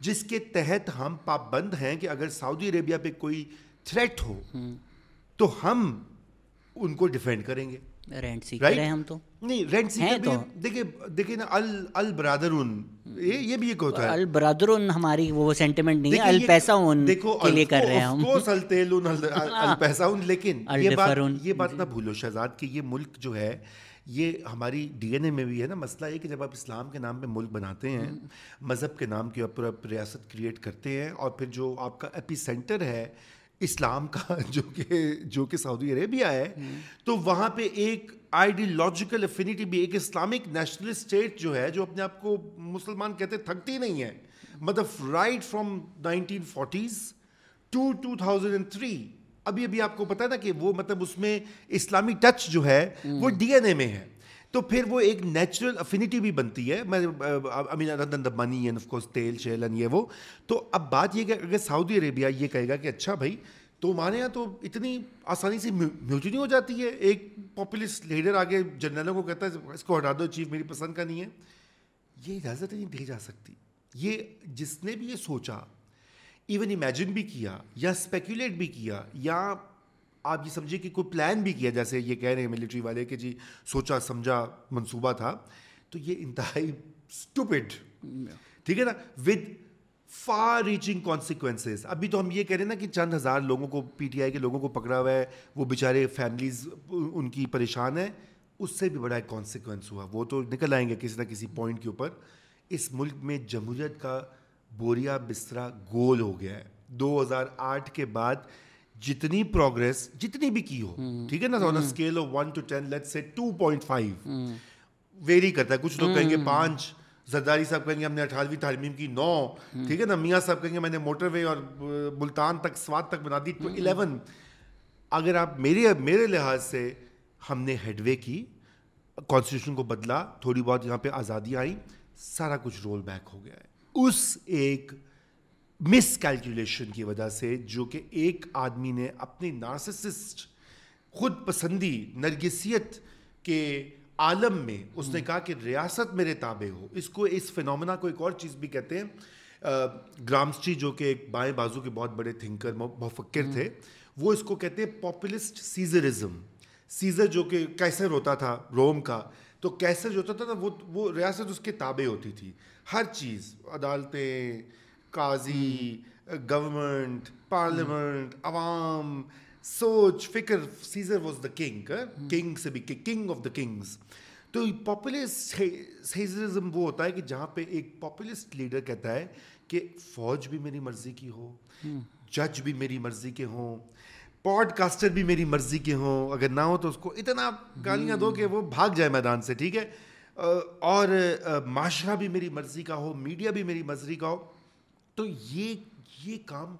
جس کے تحت ہم پابند ہیں کہ اگر سعودی عربیہ پہ کوئی تھریٹ ہو تو ہم ان کو ڈیفینڈ کریں گے۔ رینٹ سیکر ہیں ہم تو۔ نہیں رینٹ سیکر بھی دیکھیں دیکھیں نا ال ال برادرون یہ بھی ایک ہوتا ہے۔ ال برادرون ہماری وہ سینٹیمنٹ نہیں ہے ال پیسہ ان کے لیے کر رہے ہیں ہم۔ کو سل تیلون ال پیسہ ان لیکن یہ بات یہ بات نہ بھولو شہزاد کہ یہ ملک جو ہے یہ ہماری ڈی این اے میں بھی ہے نا، مسئلہ یہ کہ جب آپ اسلام کے نام پہ ملک بناتے ہیں، مذہب کے نام کے اوپر آپ ریاست کریٹ کرتے ہیں اور پھر جو آپ کا ایپی سینٹر ہے اسلام کا، جو کہ جو کہ سعودی عربیہ ہے، تو وہاں پہ ایک آئیڈیولوجیکل افینٹی بھی، ایک اسلامک نیشنل اسٹیٹ جو ہے، جو اپنے آپ کو مسلمان کہتے تھکتی نہیں ہے۔ مطلب right from nineteen forties to two thousand and three ابھی ابھی آپ کو پتا ہے نا کہ وہ مطلب اس میں اسلامی ٹچ جو ہے وہ ڈی این اے میں ہے۔ تو پھر وہ ایک نیچرل افینٹی بھی بنتی ہے۔ میں منی اینڈ آف کورس تیل شیل اینڈ یہ وہ۔ تو اب بات یہ کہ اگر سعودی عربیہ یہ کہے گا کہ اچھا بھائی تو ہمارے یہاں تو اتنی آسانی سے میوٹنی ہو جاتی ہے۔ ایک پاپولسٹ لیڈر آگے جنرلوں کو کہتا ہے اس کو ہٹا دو چیف میری پسند کا نہیں ہے۔ یہ اجازت نہیں دی جا سکتی۔ یہ جس نے بھی یہ سوچا ایون امیجن بھی کیا یا اسپیکولیٹ بھی کیا یا آپ یہ سمجھے کہ کوئی پلان بھی کیا، جیسے یہ کہہ رہے ہیں ملٹری والے کہ جی سوچا، سمجھا، منصوبہ تھا، تو یہ انتہائی اسٹوپڈ ٹھیک ہے نا؟ ود فار ریچنگ کانسیکوینسز ابھی تو ہم یہ کہہ رہے ہیں نا کہ چند ہزار لوگوں کو پی ٹی آئی کے لوگوں کو پکڑا ہوا ہے، وہ بیچارے فیملیز ان کی پریشان ہیں۔ اس سے بھی بڑا ایک کانسیکوینس ہوا۔ وہ تو نکل آئیں گے کسی نہ کسی پوائنٹ کے اوپر۔ اس ملک میں جمہوریت کا بوریا بسترا گول ہو گیا ہے۔ دو ہزار آٹھ کے بعد جتنی پروگرس جتنی بھی کی ہو ٹھیک ہے نا؟ On scale of one to ten let's say two point five vary کرتا ہے۔ کچھ لوگ کہیں گے پانچ۔ زرداری صاحب کہیں گے ہم نے اٹھارہویں تعلیم کی نو۔ ٹھیک ہے نا؟ میاں صاحب کہیں گے میں نے موٹر وے اور ملتان تک سوات تک بنا دی۔ تو الیون۔ اگر آپ میرے میرے لحاظ سے ہم نے ہیڈ وے کی کانسٹیٹیوشن کو بدلا تھوڑی بہت یہاں پہ آزادی آئی سارا کچھ رول بیک ہو گیا ہے۔ اس ایک مس کیلکولیشن کی وجہ سے جو کہ ایک آدمی نے اپنی نارسسسٹ خود پسندی نرگسیت کے عالم میں اس نے کہا کہ ریاست میرے تابع ہو۔ اس کو اس فنومنا کو ایک اور چیز بھی کہتے ہیں گرامسٹی جو کہ ایک بائیں بازو کے بہت بڑے تھنکر مفکر تھے وہ اس کو کہتے ہیں پاپولسٹ سیزرزم سیزر جو کہ کیسر ہوتا تھا روم کا تو کیسر جو ہوتا تھا وہ وہ ریاست اس کے تابع ہوتی تھی۔ ہر چیز، عدالتیں، قاضی گورنمنٹ پارلیمنٹ عوام، سوچ، فکر Caesar was the king king سے بھی کنگ آف دا کنگز تو پاپولسٹ سیزرزم وہ ہوتا ہے کہ جہاں پہ ایک پاپولسٹ لیڈر کہتا ہے کہ فوج بھی میری مرضی کی ہو، جج بھی میری مرضی کے ہوں پوڈ کاسٹر بھی میری مرضی کے ہوں، اگر نہ ہو تو اس کو اتنا گالیاں دو کہ وہ بھاگ جائے میدان سے، ٹھیک ہے؟ اور معاشرہ بھی میری مرضی کا ہو، میڈیا بھی میری مرضی کا ہو، تو یہ یہ کام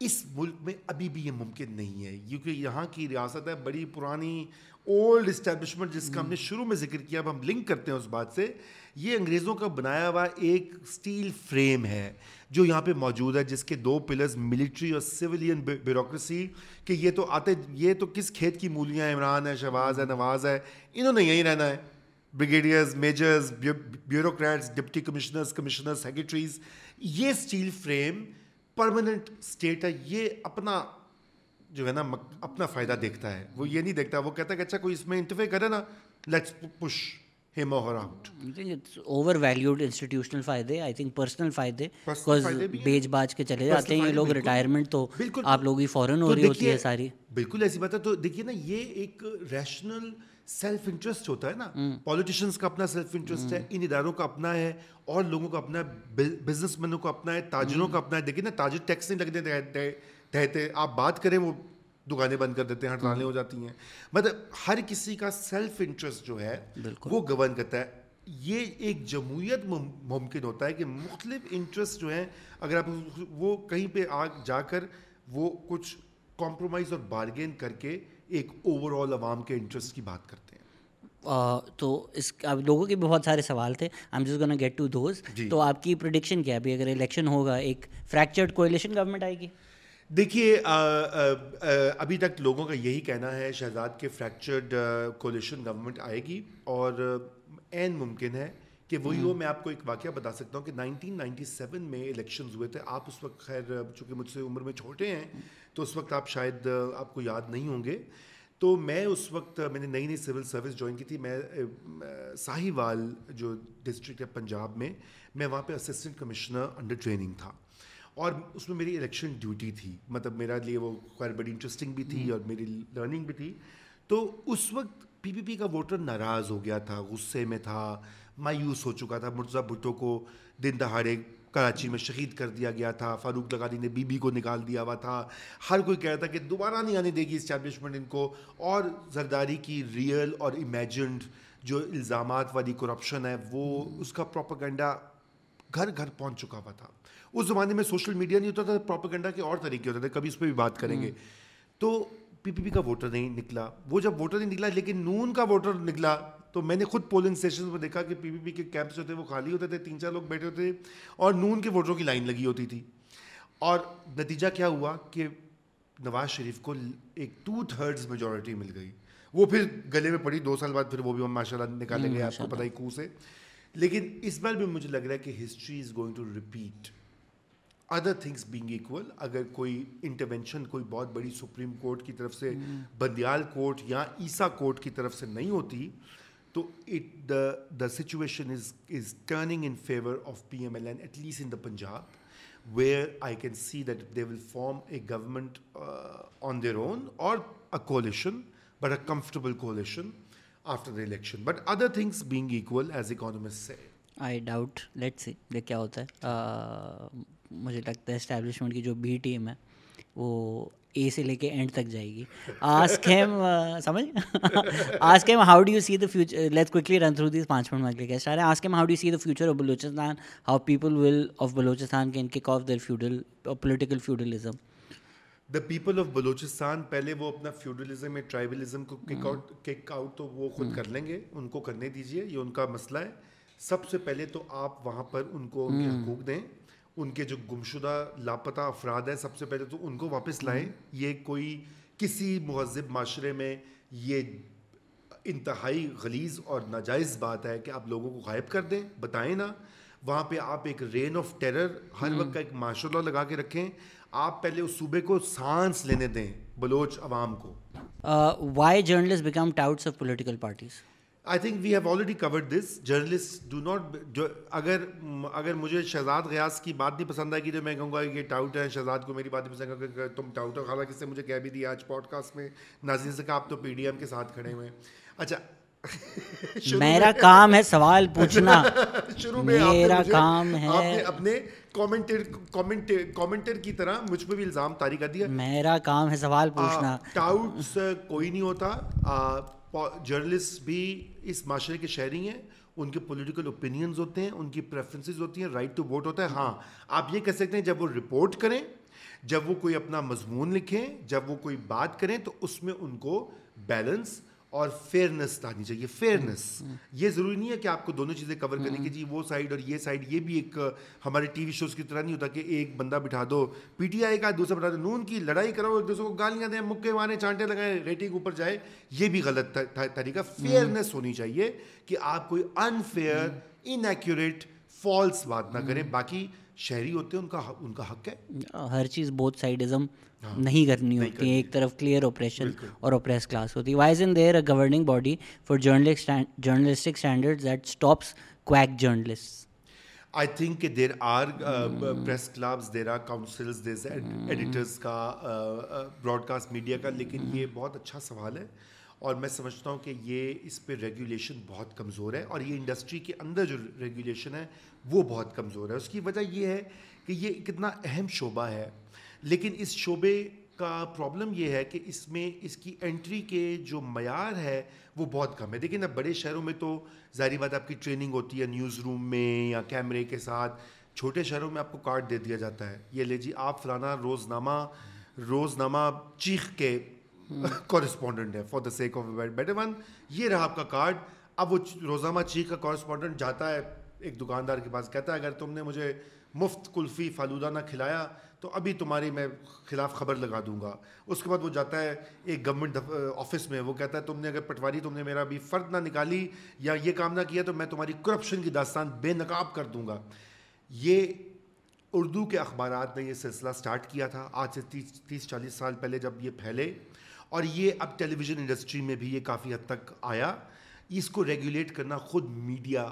اس ملک میں ابھی بھی یہ ممکن نہیں ہے۔ کیونکہ یہاں کی ریاست ہے، بڑی پرانی اولڈ اسٹیبلشمنٹ جس کا ہم نے شروع میں ذکر کیا، اب ہم لنک کرتے ہیں اس بات سے۔ یہ انگریزوں کا بنایا ہوا ایک اسٹیل فریم ہے، جو یہاں پہ موجود ہے، جس کے دو پلرز ملٹری اور سولین بیوروکریسی کہ یہ تو آتے، یہ تو کس کھیت کی مولیاں عمران ہے، شہباز ہے، نواز ہے، انہوں نے یہیں رہنا ہے۔ Brigadiers majors bureaucrats deputy commissioners commissioner secretaries یہ اسٹیل فریم پرماننٹ اسٹیٹ ہے یہ اپنا جو ہے نا اپنا فائدہ دیکھتا ہے۔ وہ یہ نہیں دیکھتا وہ کہتا ہے کہ اچھا کوئی اس میں انٹرفیئر کرے نا لیٹس پش ہم اور آؤٹ اوور ویلیوڈ انسٹیٹیوشنل فائدے آئی تھنک پرسنل فائدے بیکاز بیچ باج کے چلے جاتے ہیں یہ لوگ ریٹائرمنٹ تو آپ لوگوں کی فوراً ہو رہی ہوتی ہے ساری۔ بالکل ایسی بات ہے۔ تو دیکھیے نا یہ ایک ریشنل سیلف انٹرسٹ ہوتا ہے نا. پالیٹیشینس کا اپنا سیلف انٹرسٹ ہے ان اداروں کا اپنا ہے اور لوگوں کا اپنا بزنس مینوں کا اپنا ہے تاجروں کا اپنا ہے. دیکھیے نا تاجر ٹیکس نہیں لگنے تھے آپ بات کریں وہ دکانیں بند کر دیتے ہیں ہڑتالیں ہو جاتی ہیں. مطلب ہر کسی کا سیلف انٹرسٹ جو ہے وہ گورن کرتا ہے. یہ ایک جمہوریت ممکن ہوتا ہے کہ مختلف انٹرسٹ جو ہیں اگر آپ وہ کہیں پہ آ جا کر وہ کچھ کمپرومائز اور بارگین کر کے ایک اوور آل عوام کے انٹرسٹ کی بات کرتے ہیں۔ تو اس اب لوگوں کے بہت سارے سوال تھے۔ آئی ایم جس گونا گیٹ ٹو دوز تو آپ کی پروڈکشن کیا ابھی اگر الیکشن ہوگا ایک فریکچرڈ کولیشن گورنمنٹ آئے گی۔ دیکھیے ابھی تک لوگوں کا یہی کہنا ہے شہزاد کے فریکچرڈ کولیشن گورنمنٹ آئے گی اور عین ممکن ہے کہ وہی ہو میں آپ کو ایک واقعہ بتا سکتا ہوں کہ نائنٹین نائنٹی سیون میں الیکشنز ہوئے تھے۔ آپ اس وقت خیر چونکہ مجھ سے عمر میں چھوٹے ہیں تو اس وقت آپ شاید آپ کو یاد نہیں ہوں گے۔ تو میں اس وقت میں نے نئی نئی سول سروس جوائن کی تھی۔ میں ساہی وال جو ڈسٹرکٹ ہے پنجاب میں میں وہاں پہ اسسٹنٹ کمشنر انڈر ٹریننگ تھا۔ اور اس میں میری الیکشن ڈیوٹی تھی۔ مطلب میرا لیے وہ خیر بڑی انٹرسٹنگ بھی تھی اور میری لرننگ بھی تھی۔ تو اس وقت پی پی پی کا ووٹر ناراض ہو گیا تھا غصے میں تھا مایوس ہو چکا تھا۔ مرزا بھٹو کو دن دہاڑے کراچی میں شہید کر دیا گیا تھا فاروق لگانی نے بی بی کو نکال دیا ہوا تھا۔ ہر کوئی کہہ رہا تھا کہ دوبارہ نہیں آنے دے گی اسٹیبلشمنٹ ان کو۔ اور زرداری کی ریئل اور امیجنڈ جو الزامات والی کرپشن ہے وہ اس کا پروپیگنڈا گھر گھر پہنچ چکا ہوا تھا۔ اس زمانے میں سوشل میڈیا نہیں ہوتا تھا پروپیگنڈا کے اور طریقے ہوتے تھے۔ کبھی اس پہ بھی بات کریں گے۔ تو پی پی پی کا ووٹر نہیں نکلا۔ وہ جب ووٹر نہیں نکلا لیکن نون کا ووٹر نکلا تو میں نے خود پولنگ اسٹیشن میں دیکھا کہ پی پی پی کے کیمپس جو تھے وہ خالی ہوتے تھے تین چار لوگ بیٹھے ہوتے تھے اور نون کے ووٹروں کی لائن لگی ہوتی تھی۔ اور نتیجہ کیا ہوا کہ نواز شریف کو ایک ٹو تھرڈز میجورٹی مل گئی۔ وہ پھر گلے میں پڑی دو سال بعد پھر وہ بھی ماشاء اللہ نکالے گئے آپ کو پتہ ہی کو سے۔ لیکن اس بار بھی مجھے لگ رہا ہے کہ history is going to repeat other things being equal اگر کوئی انٹروینشن کوئی بہت بڑی سپریم کورٹ کی طرف سے بندیال کورٹ یا عیسیٰ کورٹ کی طرف سے نہیں ہوتی، تو it the the situation is is turning in favour of P M L N at least in the Punjab where I can see that they will form a government on their own or a coalition but a comfortable coalition after the election but other things being equal as economist say I doubt let see دیکھ کیا ہوتا ہے مجھے لگتا ہے establishment کی جو be team ہے وہ اے سے لے کے اینڈ تک جائے گی۔ آسک ہیم سمجھ؟ Ask him how do you see the future let quickly run through this پانچ منٹ میں اگلے گیسٹ آ رہے ہیں ask him how do see the future of Balochistan? How people will of Balochistan can kick off their feudal political feudalism the people of Balochistan پہلے وہ اپنا feudalism میں ٹرائبلزم کو کک آؤٹ کک آؤٹ تو وہ خود کر لیں گے۔ ان کو کرنے دیجیے یہ ان کا مسئلہ ہے۔ سب سے پہلے تو آپ وہاں پر ان کو حقوق دیں۔ ان کے جو گمشدہ لاپتہ افراد ہیں سب سے پہلے تو ان کو واپس لائیں۔ یہ کوئی کسی مہذب معاشرے میں یہ انتہائی غلیظ اور ناجائز بات ہے کہ آپ لوگوں کو غائب کر دیں بتائیں نا۔ وہاں پہ آپ ایک رین آف ٹیرر ہر وقت کا ایک ماشاء اللہ لگا کے رکھیں۔ آپ پہلے اس صوبے کو سانس لینے دیں بلوچ عوام کو۔ Why journalist become touts of political parties I think we have already covered this journalist do not اگر اگر مجھے شہزاد غیاس کی بات نہیں پسند آئے گی تو میں کہوں گا کہ ٹاؤٹ ہے شہزاد کو میری بات نہیں پسند کہ تم ٹاؤٹ ہو۔ حالانکہ سے مجھے کہہ بھی دیا آج پوڈ کاسٹ میں ناظرین سے کہا آپ تو پی ڈی ایم کے ساتھ کھڑے ہوئے ہیں۔ اچھا۔ میرا کام ہے سوال پوچھنا۔ شروع میں میرا کام ہے اپنے کامنٹر کی طرح مجھ پہ بھی الزام طاری کر دیا۔ میرا کام ہے سوال پوچھنا۔ ٹاؤٹس کوئی نہیں ہوتا۔ جرنلسٹ بھی اس معاشرے کے شہری ہیں، ان کے پولیٹیکل اوپینینز ہوتے ہیں، ان کی پریفرنسز ہوتی ہیں رائٹ ٹو ووٹ ہوتا ہے ہاں۔ آپ یہ کہہ سکتے ہیں، جب وہ رپورٹ کریں، جب وہ کوئی اپنا مضمون لکھیں، جب وہ کوئی بات کریں، تو اس میں ان کو بیلنس اور فیئرنیس آنی چاہیے. فیئرنیس یہ ضروری نہیں ہے کہ آپ کو دونوں چیزیں کور کریں کہ جی وہ سائڈ اور یہ سائڈ یہ بھی ایک ہمارے ٹی وی شوز کی طرح نہیں ہوتا کہ ایک بندہ بٹھا دو. پی ٹی آئی کا دوسرا بٹھا دو. نون کی لڑائی کرو ایک دوسرے کو گالیاں دیں مکے مارے چانٹے لگائیں ریٹنگ اوپر جائے. یہ بھی غلط طریقہ. فیئرنیس ہونی چاہیے کہ آپ کوئی انفیئر انیکوریٹ فالس بات نہ کریں. باقی شہری ہوتے ہیں ان کا ان کا حق ہے. ہر چیز بہت سائڈزم نہیں کرنی ہوتی ہے ایک طرف کلیئر اوپریشن اور اوپریس کلاس ہوتی۔ ہے why isn't there a governing body for journalistic standard that stops quack journalist I think کہ there are press clubs there are councils there editors کا براڈ کاسٹ میڈیا کا لیکن یہ بہت اچھا سوال ہے اور میں سمجھتا ہوں کہ یہ اس پہ ریگولیشن بہت کمزور ہے اور یہ انڈسٹری کے اندر جو ریگولیشن ہے وہ بہت کمزور ہے۔ اس کی وجہ یہ ہے کہ یہ کتنا اہم شعبہ ہے۔ لیکن اس شعبے کا پرابلم یہ ہے کہ اس میں اس کی انٹری کے جو معیار ہے وہ بہت کم ہے۔ دیکھیں نا، بڑے شہروں میں تو ظاہری بات آپ کی ٹریننگ ہوتی ہے نیوز روم میں یا کیمرے کے ساتھ، چھوٹے شہروں میں آپ کو کارڈ دے دیا جاتا ہے۔ یہ لے جی آپ فلانا روزنامہ روزنامہ چیخ کے کورسپونڈنٹ ہے for the sake of better one یہ رہا آپ کا کارڈ اب وہ روزنامہ چیخ کا کورسپونڈنٹ جاتا ہے، ایک دکاندار کے پاس کہتا ہے، اگر تم نے مجھے مفت کلفی فالودہ نہ کھلایا تو ابھی تمہاری میں خلاف خبر لگا دوں گا۔ اس کے بعد وہ جاتا ہے ایک گورنمنٹ آفس میں، وہ کہتا ہے، تم نے اگر پٹواری تم نے میرا ابھی فرد نہ نکالی یا یہ کام نہ کیا تو میں تمہاری کرپشن کی داستان بے نقاب کر دوں گا۔ یہ اردو کے اخبارات نے یہ سلسلہ سٹارٹ کیا تھا۔ آج سے تیس تیس، چالیس سال پہلے جب یہ پھیلے اور یہ اب ٹیلی ویژن انڈسٹری میں بھی یہ کافی حد تک آیا۔ اس کو ریگولیٹ کرنا خود میڈیا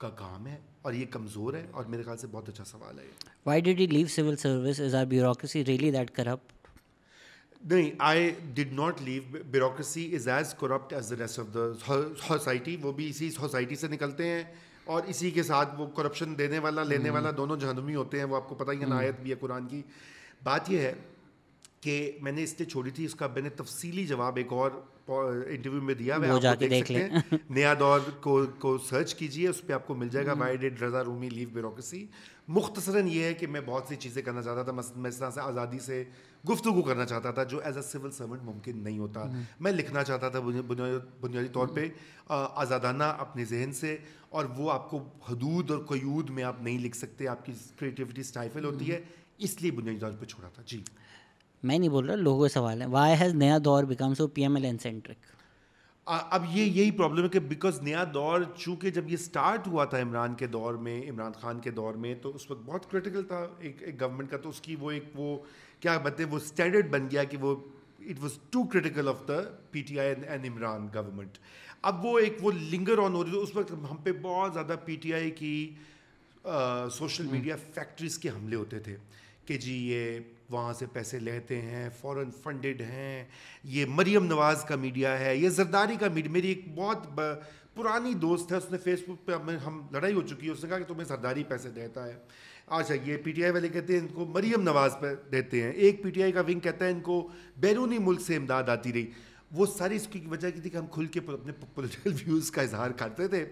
کا کام ہے اور یہ کمزور ہے اور میرے خیال سے بہت اچھا سوال ہے why did you leave civil service is our bureaucracy really that corrupt نہیں I did not leave bureaucracy is as corrupt as the rest of the society وہ بھی اسی سوسائٹی سے نکلتے ہیں اور اسی کے ساتھ وہ کرپشن دینے والا لینے والا دونوں جہنمی ہوتے ہیں وہ آپ کو پتہ ہی ہے نایت بھی ہے قرآن کی۔ بات یہ ہے کہ میں نے اس لیے چھوڑی تھی اس کا میں نے تفصیلی جواب ایک اور انٹرویو میں دیا وہ جا کے دیکھ لیں۔ نیا دور کو کو سرچ کیجیے اس پہ آپ کو مل جائے گا۔ Why did Raza Rumi leave bureaucracy مختصراً یہ ہے کہ میں بہت سی چیزیں کرنا چاہتا تھا۔ میں اس طرح سے آزادی سے گفتگو کرنا چاہتا تھا جو ایز اے سول سرونٹ ممکن نہیں ہوتا۔ میں لکھنا چاہتا تھا بنیادی طور پہ آزادانہ اپنے ذہن سے اور وہ آپ کو حدود اور قیود میں آپ نہیں لکھ سکتے۔ آپ کی کریٹیوٹی اسٹائفل ہوتی ہے۔ اس لیے بنیادی طور پہ چھوڑا تھا۔ جی۔ میں نہیں بول رہا لوگوں سوال ہے why has Naya Daur become so P M L N centric اب یہ یہی پرابلم ہے کہ بیکاز نیا دور چونکہ جب یہ اسٹارٹ ہوا تھا عمران کے دور میں عمران خان کے دور میں تو اس وقت بہت کرٹیکل تھا ایک ایک گورنمنٹ کا تو اس کی وہ ایک وہ کیا بتائیں وہ اسٹینڈرڈ بن گیا کہ وہ it was too critical of the P T I and Imran government اب وہ ایک وہ لنگر آن ہو رہی تھی اس وقت ہم پہ بہت زیادہ پی ٹی آئی کی سوشل میڈیا فیکٹریز کے حملے ہوتے تھے کہ جی یہ وہاں سے پیسے لیتے ہیں فورن فنڈڈ ہیں۔ یہ مریم نواز کا میڈیا ہے، یہ زرداری کا میڈیا میری ایک بہت پرانی دوست ہے، اس نے فیس بک پہ ہم لڑائی ہو چکی ہے، اس نے کہا کہ تمہیں زرداری پیسے دیتا ہے۔ اچھا یہ پی ٹی آئی والے کہتے ہیں، ان کو مریم نواز پہ دیتے ہیں۔ ایک پی ٹی آئی کا ونگ کہتا ہے، ان کو بیرونی ملک سے امداد آتی رہی۔ وہ ساری اس کی وجہ کی تھی کہ ہم کھل کے اپنے پولیٹیکل ویوز کا اظہار کرتے تھے۔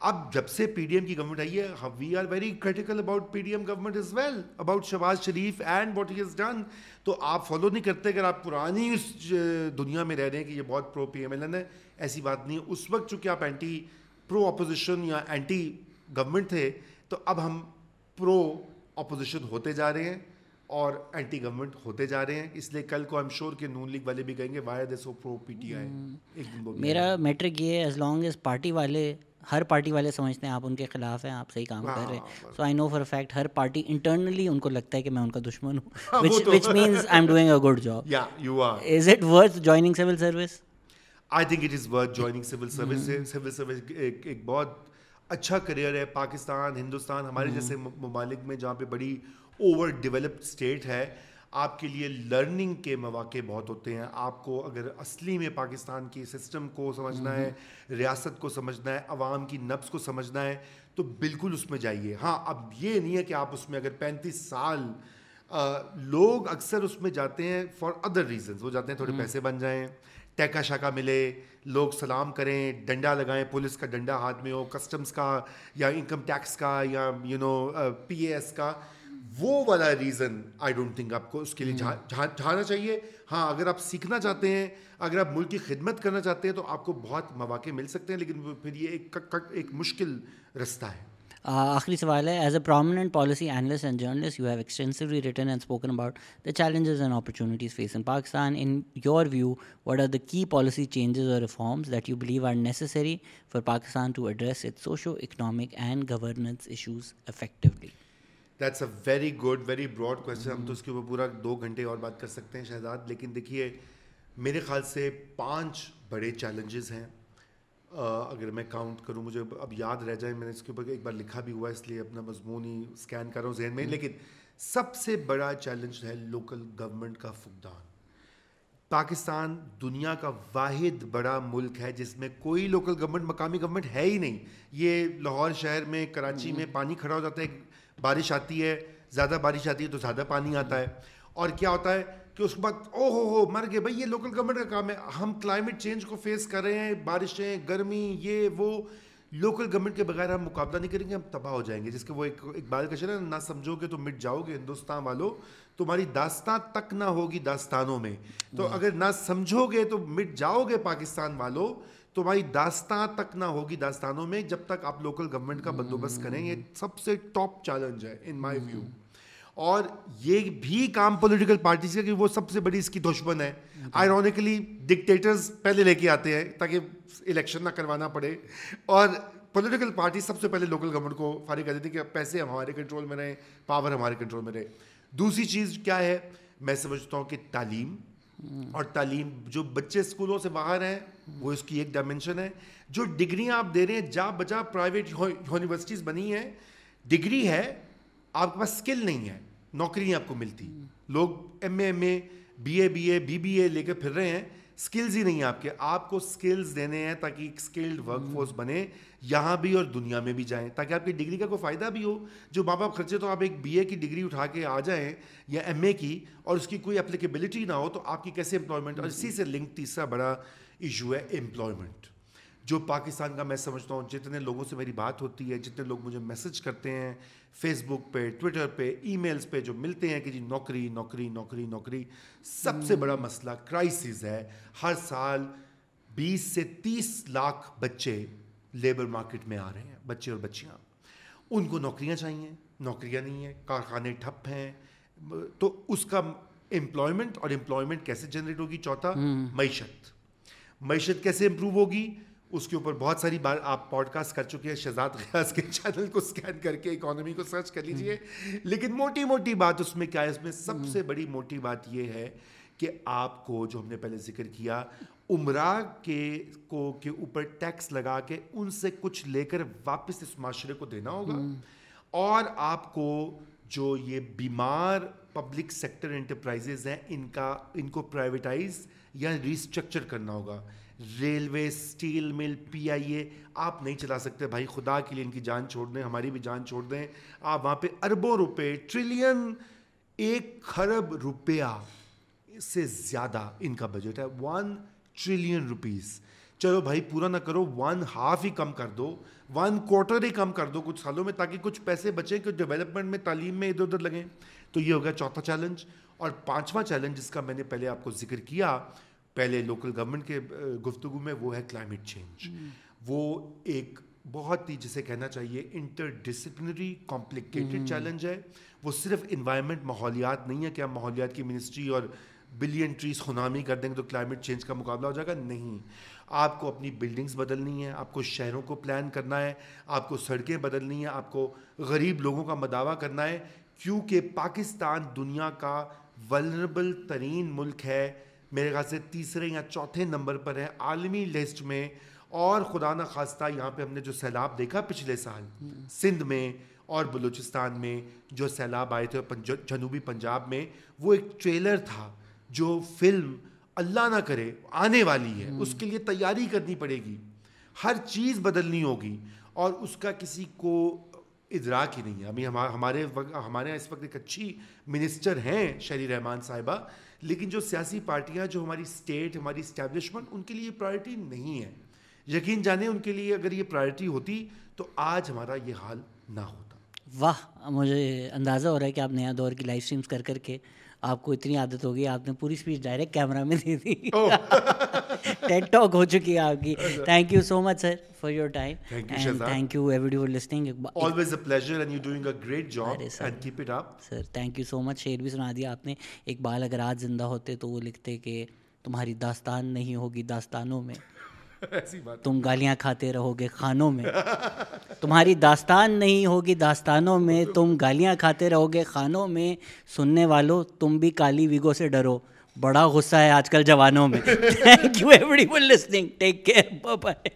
اب جب سے پی ڈی ایم کی گورنمنٹ آئی ہے we are very critical about P D M government as well about Shahbaz Sharif and what he is done تو آپ فالو نہیں کرتے اگر آپ پرانی اس دنیا میں رہ رہے ہیں کہ یہ بہت pro P M L N ہے، ایسی بات نہیں ہے۔ اس وقت چونکہ آپ اینٹی پرو اپوزیشن یا اینٹی گورنمنٹ تھے، تو اب ہم پرو اپوزیشن ہوتے جا رہے ہیں۔ اور اینٹی گورنمنٹ ہوتے جا رہے ہیں۔ اس لیے کل کو ایم شور کے نون لیگ والے بھی کہیں گے why they so pro P T آئی میرا میٹرک یہ ہے ایز لانگ ایز پارٹی والے ہر پارٹی والے سمجھتے ہیں آپ ان کے خلاف ہیں آپ صحیح کام کر رہے ہیں۔ So I know for fact Hare party internally ان کو لگتا ہے کہ میں ان کا دشمن ہوں which means I am doing a good job is it worth joining civil service I think it is worth joining civil service civil service ایک بہت اچھا کریئر ہے پاکستان ہندوستان ہمارے جیسے ممالک میں جہاں پہ بڑی اوور ڈیولپڈ اسٹیٹ ہے۔ آپ کے لیے لرننگ کے مواقع بہت ہوتے ہیں۔ آپ کو اگر اصلی میں پاکستان کی سسٹم کو سمجھنا ہے ریاست کو سمجھنا ہے عوام کی نبس کو سمجھنا ہے تو بالکل اس میں جائیے۔ ہاں اب یہ نہیں ہے کہ آپ اس میں اگر پینتیس سال لوگ اکثر اس میں جاتے ہیں فار ادر ریزنز وہ جاتے ہیں تھوڑے پیسے بن جائیں ٹیکا شاکا ملے لوگ سلام کریں ڈنڈا لگائیں پولیس کا ڈنڈا ہاتھ میں ہو کسٹمس کا یا انکم ٹیکس کا یا you know P A S کا۔ وہ والا ریزن آئی ڈونٹ تھنک آپ کو اس کے لیے جانا چاہیے۔ ہاں اگر آپ سیکھنا چاہتے ہیں اگر آپ ملک کی خدمت کرنا چاہتے ہیں تو آپ کو بہت مواقع مل سکتے ہیں لیکن پھر یہ ایک ایک مشکل رستہ ہے۔ آخری سوال ہے as a prominent policy analyst and journalist you have extensively written and spoken about the challenges and opportunities face in Pakistan in your view what are the key policy changes or reforms that you believe are necessary for Pakistan to address its socio economic and governance issues effectively that's a very good very broad question ہم تو اس کے اوپر پورا دو گھنٹے اور بات کر سکتے ہیں شہزاد لیکن دیکھیے میرے خیال سے پانچ بڑے چیلنجز ہیں۔ اگر میں کاؤنٹ کروں مجھے اب یاد رہ جائے میں نے اس کے اوپر ایک بار لکھا بھی ہوا ہے اس لیے اپنا مضمون ہی اسکین کر رہا ہوں ذہن میں۔ لیکن سب سے بڑا چیلنج ہے لوکل گورنمنٹ کا فقدان۔ پاکستان دنیا کا واحد بڑا ملک ہے جس میں کوئی لوکل گورنمنٹ مقامی گورنمنٹ ہے ہی نہیں۔ یہ لاہور شہر میں کراچی میں پانی کھڑا ہو جاتا ہے بارش آتی ہے زیادہ بارش آتی ہے تو زیادہ پانی آتا ہے۔ اور کیا ہوتا ہے کہ اس کے بعد او ہو ہو مر گئے بھائی یہ لوکل گورنمنٹ کا کام ہے۔ ہم کلائمیٹ چینج کو فیس کر رہے ہیں بارشیں گرمی یہ وہ۔ لوکل گورنمنٹ کے بغیر ہم مقابلہ نہیں کریں گے ہم تباہ ہو جائیں گے۔ جس کے وہ ایک اقبال کا شعر ہے نہ سمجھو گے تو مٹ جاؤ گے ہندوستان والوں تمہاری داستان تک نہ ہوگی داستانوں میں۔ تو اگر نہ سمجھو گے تو مٹ جاؤ گے پاکستان والوں تمہاری داستان تک نہ ہوگی داستانوں میں جب تک آپ لوکل گورنمنٹ کا بندوبست کریں، یہ سب سے ٹاپ چیلنج ہے ان مائی ویو اور یہ بھی کام پولیٹیکل پارٹیز کا کہ وہ سب سے بڑی اس کی دشمن ہے. آئرونیکلی ڈکٹیٹرز پہلے لے کے آتے ہیں تاکہ الیکشن نہ کروانا پڑے. اور پولیٹیکل پارٹی سب سے پہلے لوکل گورنمنٹ کو فارغ کر دیتی کہ پیسے ہمارے کنٹرول میں رہیں پاور ہمارے کنٹرول میں رہے. دوسری چیز کیا ہے؟ میں سمجھتا ہوں کہ تعلیم. اور تعلیم جو بچے اسکولوں سے باہر ہیں وہ اس کی ایک ڈائمینشن ہے۔ جو ڈگریاں آپ دے رہے ہیں جا بجا پرائیویٹ یونیورسٹیز بنی ہیں ڈگری ہے آپ کے پاس اسکل نہیں ہے نوکری آپ کو ملتی۔ لوگ M A M A B A B A B B A لے کے پھر رہے ہیں۔ اسکلز ہی نہیں ہیں آپ کے۔ آپ کو اسکلز دینے ہیں تاکہ ایک اسکلڈ ورک فورس بنے۔ یہاں بھی اور دنیا میں بھی جائیں تاکہ آپ کی ڈگری کا کوئی فائدہ بھی ہو۔ جو ماں باپ خرچے تو آپ ایک بی اے کی ڈگری اٹھا کے آ جائیں یا ایم اے کی اور اس کی کوئی اپلیکیبلٹی نہ ہو تو آپ کی کیسے امپلائمنٹ اور اسی سے لنک تیسرا بڑا ایشو ہے امپلائمنٹ جو پاکستان کا میں سمجھتا ہوں جتنے لوگوں سے میری بات ہوتی ہے، جتنے لوگ مجھے میسج کرتے ہیں فیس بک پہ ٹویٹر پہ ای میلز پہ جو ملتے ہیں کہ جی نوکری نوکری نوکری نوکری، سب سے بڑا مسئلہ کرائسز ہے۔ ہر سال بیس سے تیس لاکھ بچے لیبر مارکیٹ میں آ رہے ہیں بچے اور بچیاں۔ ان کو نوکریاں چاہیے نوکریاں نہیں ہیں کارخانے ٹھپ ہیں۔ تو اس کا امپلائمنٹ اور امپلائمنٹ کیسے جنریٹ ہوگی؟ چوتھا معیشت۔ معیشت کیسے امپروو ہوگی؟ اس کے اوپر بہت ساری بار آپ پوڈ کاسٹ کر چکے ہیں شہزاد غیاض کے چینل کو اسکین کر کے اکانومی کو سرچ کر لیجیے۔ لیکن موٹی موٹی بات اس میں کیا ہے؟ اس میں سب سے بڑی موٹی بات یہ ہے کہ آپ کو جو ہم نے پہلے ذکر کیا عمرہ کے کو کے اوپر ٹیکس لگا کے ان سے کچھ لے کر واپس اس معاشرے کو دینا ہوگا۔ اور آپ کو جو یہ بیمار پبلک سیکٹر انٹرپرائزز ہیں ان کا ان کو پرائیویٹائز یا ریسٹرکچر کرنا ہوگا۔ ریلوے اسٹیل مل پی آئی اے آپ نہیں چلا سکتے۔ بھائی خدا کے لیے ان کی جان چھوڑ دیں ہماری بھی جان چھوڑ دیں۔ آپ وہاں پہ اربوں روپے ٹریلین ایک خرب روپیہ۔ سے زیادہ ان کا بجٹ ہے. ون ٹریلین روپیز چلو بھائی پورا نہ کرو. ون ہاف ہی کم کر دو. ون کوارٹر ہی کم کر دو کچھ سالوں میں تاکہ کچھ پیسے بچیں کہ ڈیولپمنٹ میں تعلیم میں ادھر ادھر لگیں. تو یہ ہو گیا چوتھا چیلنج اور پانچواں چیلنج جس کا میں نے پہلے آپ کو ذکر کیا پہلے لوکل گورنمنٹ کے گفتگو میں وہ ہے کلائمیٹ چینج وہ ایک بہت ہی جسے کہنا چاہیے انٹر ڈسپلنری کمپلیکیٹڈ چیلنج ہے. وہ صرف انوائرمنٹ ماحولیات نہیں ہے کہ ہم ماحولیات کی منسٹری اور بلین ٹریز خنامی کر دیں گے تو کلائمیٹ چینج کا مقابلہ ہو جائے گا؟ نہیں. آپ کو اپنی بلڈنگس بدلنی ہیں آپ کو شہروں کو پلان کرنا ہے، آپ کو سڑکیں بدلنی ہیں، آپ کو غریب لوگوں کا مداوع کرنا ہے، کیونکہ پاکستان دنیا کا ولنربل ترین ملک ہے، میرے خیال سے تیسرے یا چوتھے نمبر پر ہے، عالمی لسٹ میں۔ اور خدا نہ خواستہ یہاں پہ ہم نے جو سیلاب دیکھا پچھلے سال، سندھ میں اور بلوچستان میں جو سیلاب آئے تھے جنوبی پنجاب میں، وہ ایک ٹریلر تھا۔ جو فلم اللہ نہ کرے، آنے والی ہے، اس کے لیے تیاری کرنی پڑے گی۔ ہر چیز بدلنی ہوگی اور اس کا کسی کو ادراک ہی نہیں ہے۔ ابھی ہمارے ہمارے یہاں اس وقت ایک اچھی منسٹر ہیں شہری رحمان صاحبہ، لیکن جو سیاسی پارٹیاں، جو ہماری اسٹیٹ ہماری اسٹیبلشمنٹ ان کے لیے یہ پرائرٹی نہیں ہے۔ یقین جانے ان کے لیے اگر یہ پرائرٹی ہوتی تو آج ہمارا یہ حال نہ ہوتا۔ واہ، مجھے اندازہ ہو رہا ہے کہ آپ نیا دور کی لائف اسٹریمس کر کر کے آپ کو اتنی عادت ہوگی آپ نے پوری اسپیچ ڈائریکٹ کیمرہ میں دی تھی۔ ٹیک ٹاک ہو چکی ہے آپ کی۔ Thank you so much sir for your time thank you every for listening always a pleasure and you doing a great job and keep it up sir thank you so much شعر بھی سنا دیا آپ نے اقبال اگر آج زندہ ہوتے تو وہ لکھتے کہ تمہاری داستان نہیں ہوگی داستانوں میں تم گالیاں کھاتے رہو گے خانوں میں۔ تمہاری داستان نہیں ہوگی داستانوں میں، تم گالیاں کھاتے رہو گے خانوں میں۔ سننے والوں تم بھی کالی ویگو سے ڈرو۔ بڑا غصہ ہے آج کل جوانوں میں۔ Thank you everyone listening take care bye